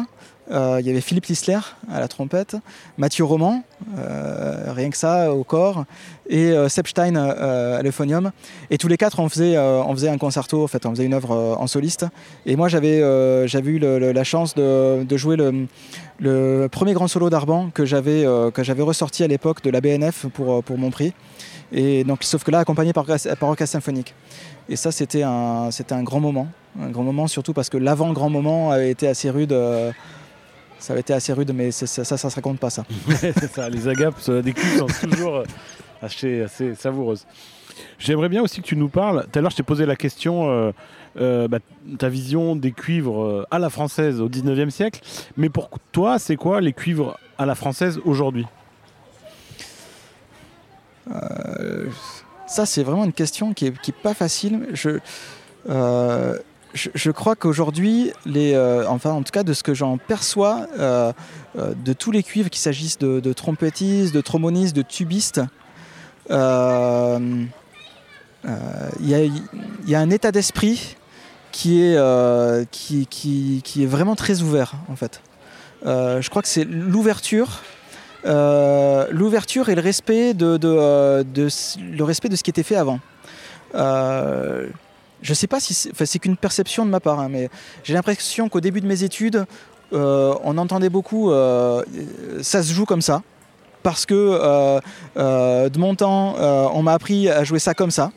Euh, il y avait Philippe Lisler à la trompette, Mathieu Roman, euh, rien que ça, au corps, et euh, Sepstein à l'euphonium. Et tous les quatre, on faisait, on faisait un concerto, en fait, on faisait une œuvre en soliste. Et moi, j'avais eu la chance de, jouer le, premier grand solo d'Arban que j'avais ressorti à l'époque de la BNF pour, pour mon prix. Et donc, sauf que là, accompagné par, par symphonique. Et ça, c'était un, un grand moment. Un grand moment, surtout parce que l'avant-grand moment avait été assez rude ça avait été assez rude, mais ça, ça, ça, se raconte pas ça. les agapes des cuves sont toujours euh, assez, assez savoureuses. J'aimerais bien aussi que tu nous parles. Tout à l'heure, je t'ai posé la question, euh, euh, bah, ta vision des cuivres à la française au 19e siècle. Mais pour toi, c'est quoi les cuivres à la française aujourd'hui? Ça, c'est vraiment une question qui n'est qui est pas facile. Je, je, crois qu'aujourd'hui, euh, enfin en tout cas de ce que j'en perçois, euh, euh, de tous les cuivres, qu'il s'agisse de, trompettistes, de trombonistes, de tubistes, il y, a un état d'esprit qui est, vraiment très ouvert en fait. je crois que c'est l'ouverture. l'ouverture et le respect de, le respect de ce qui était fait avant je sais pas si c'est qu'une perception de ma part, hein, mais j'ai l'impression qu'au début de mes études, euh, on entendait beaucoup euh, ça se joue comme ça, parce que euh, de mon temps, on m'a appris à jouer ça comme ça.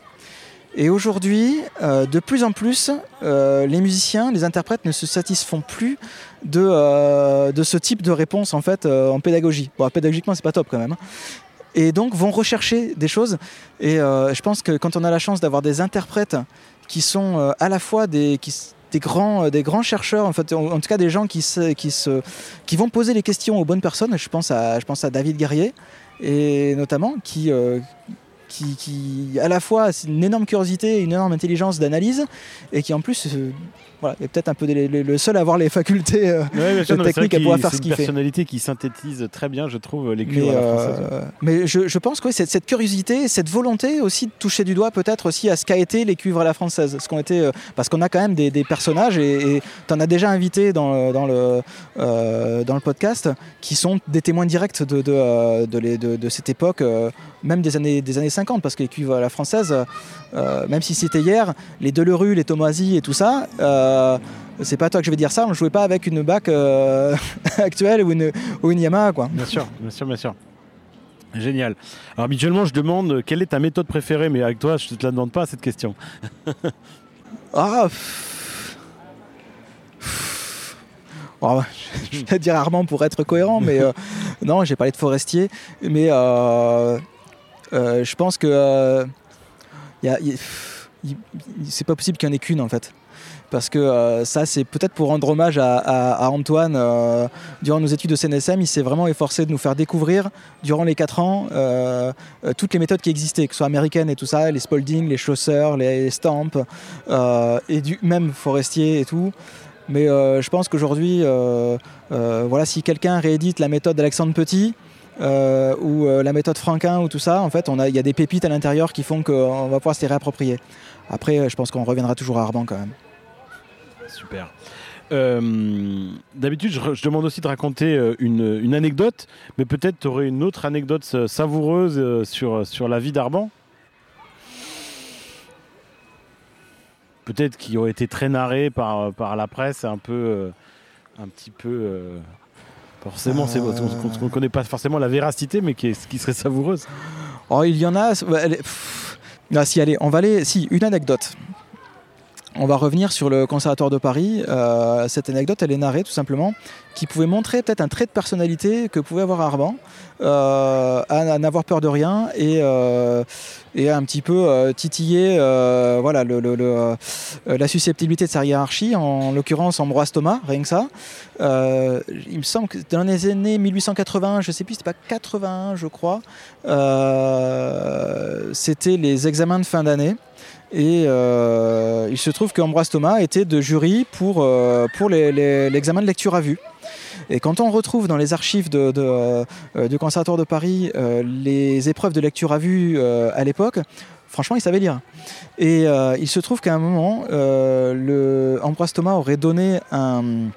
Et aujourd'hui, de plus en plus, les musiciens, les interprètes ne se satisfont plus de, de ce type de réponse en fait en pédagogie. Bon, pédagogiquement, c'est pas top quand même. Hein. Et donc vont rechercher des choses. Et je pense que quand on a la chance d'avoir des interprètes qui sont euh, à la fois des, des grands, euh, des grands chercheurs, en, fait, en, tout cas des gens qui, vont poser les questions aux bonnes personnes. Je pense à, David Guerrier, et notamment, qui, euh, qui, à la fois une énorme curiosité, une énorme intelligence d'analyse, et qui en plus voilà, est peut-être un peu le seul à avoir les facultés euh, techniques à pouvoir faire ce qu'il fait. C'est une personnalité qui synthétise très bien, je trouve, les cuivres euh, Mais je, je, pense que cette, cette, curiosité, cette volonté aussi de toucher du doigt peut-être aussi à ce qu'a été les cuivres à la française. Ce qu'on été, euh, parce qu'on a quand même des, des personnages, et tu en as déjà invité dans, dans, le, dans le podcast, qui sont des témoins directs de, de, de, de cette époque, même des années, des années 50, parce que les cuivres à la française, même si c'était hier, les Delerue, les Tomasi et tout ça, euh, c'est pas toi que je vais dire ça, on ne jouait pas avec une bac euh, actuelle ou une, ou une Yamaha. Quoi. Bien sûr, bien sûr, bien sûr. Génial. Alors habituellement, je demande quelle est ta méthode préférée, mais avec toi, je ne te la demande pas cette question. ah. Oh, je vais dire rarement pour être cohérent, mais euh, non, j'ai parlé de forestier, mais je pense que c'est pas possible qu'il n'y en ait qu'une en fait parce que euh, ça c'est peut-être pour rendre hommage à, Antoine euh, durant nos études de CNSM il s'est vraiment efforcé de nous faire découvrir durant les 4 ans euh, toutes les méthodes qui existaient que ce soit américaines et tout ça les Spalding, les Chaucer, les Stamp et du même Forestier et tout mais je pense qu'aujourd'hui voilà si quelqu'un réédite la méthode d'Alexandre Petit ou la méthode Franquin ou tout ça, en fait, il y a des pépites à l'intérieur qui font qu'on va pouvoir se les réapproprier. Après, je pense qu'on reviendra toujours à Arban quand même. Euh, d'habitude, je, demande aussi de raconter euh, une, anecdote, mais peut-être tu aurais une autre anecdote euh, savoureuse sur, sur la vie d'Arban Peut-être qui aurait été très narrée par, par la presse, un peu, un petit peu. forcément, c'est, on ne connaît pas forcément la véracité, mais qui, qui serait savoureuse. Oh, il y en a Ah, si, allez, on va aller. Si, une anecdote. On va revenir sur le Conservatoire de Paris. Euh, cette anecdote, elle est narrée tout simplement, qui pouvait montrer peut-être un trait de personnalité que pouvait avoir Arban, euh, à, n'avoir peur de rien et, euh, et un petit peu titiller voilà, la susceptibilité de sa hiérarchie, en l'occurrence Ambroise Thomas, rien que ça. Il me semble que dans les années 1880, je sais plus, c'était pas 81, je crois, c'était les examens de fin d'année. Et euh, il se trouve qu'Ambroise Thomas était de jury pour, euh, pour l'examen de lecture à vue. Et quand on retrouve dans les archives de, euh, du Conservatoire de Paris les épreuves de lecture à vue à l'époque, franchement, il savait lire. Et il se trouve qu'à un moment, Ambroise Thomas aurait donné un,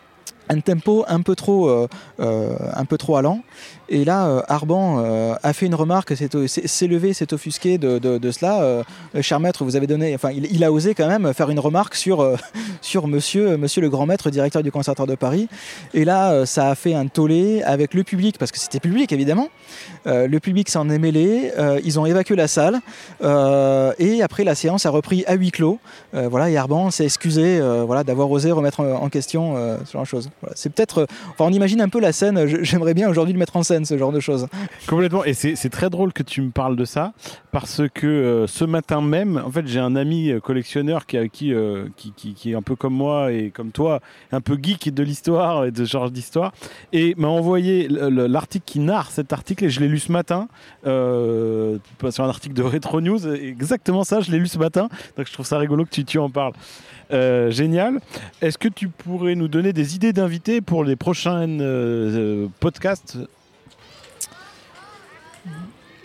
un tempo un peu trop, euh, euh, un peu trop allant. Et là, euh, Arban a fait une remarque, s'est levé, s'est offusqué de, cela. Cher maître, vous avez donné, enfin, il, a osé quand même faire une remarque sur, sur monsieur, monsieur le grand maître, directeur du Conservatoire de Paris. Et là, ça a fait un tollé avec le public, parce que c'était public évidemment. Le public s'en est mêlé, ils ont évacué la salle, et après la séance a repris à huis clos. Voilà, et Arban s'est excusé voilà, d'avoir osé remettre en, en question ce genre de choses. C'est peut-être, euh, enfin, on imagine un peu la scène. J'aimerais bien aujourd'hui le mettre en scène, ce genre de choses. Complètement. Et c'est très drôle que tu me parles de ça parce que euh, ce matin même, en fait, j'ai un ami euh, collectionneur qui, est un peu comme moi et comme toi, un peu geek de l'histoire et de genre d'histoire, et m'a envoyé le- le- l'article qui narre cet article et je l'ai lu ce matin sur un article de Retro News. Exactement ça, je l'ai lu ce matin. Donc je trouve ça rigolo que tu en parles. Euh, génial. Est-ce que tu pourrais nous donner des idées d'invités pour les prochains euh, podcasts?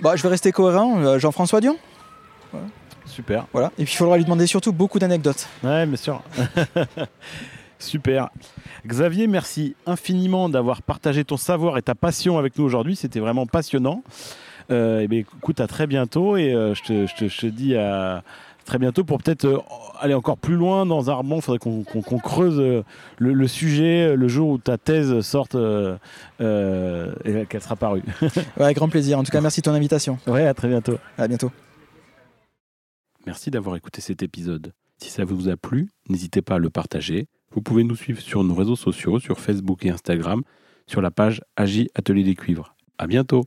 Bah, je vais rester cohérent. euh, Jean-François Dion. Super. Voilà. Et puis il faudra lui demander surtout beaucoup d'anecdotes. Ouais, bien sûr. Super. Xavier, merci infiniment d'avoir partagé ton savoir et ta passion avec nous aujourd'hui. C'était vraiment passionnant. Euh, eh bien, écoute, à très bientôt et euh, je, te, je te- je te dis à très bientôt pour peut-être euh, aller encore plus loin dans Armand. Il faudrait qu'on creuse euh, le, le sujet euh, le jour où ta thèse sorte euh, euh, et qu'elle sera parue. Ouais, avec grand plaisir. En tout cas, merci de ton invitation. ouais, à très bientôt. À bientôt. Merci d'avoir écouté cet épisode. Si ça vous a plu, n'hésitez pas à le partager. Vous pouvez nous suivre sur nos réseaux sociaux, sur Facebook et Instagram, sur la page Agi Atelier des Cuivres. À bientôt!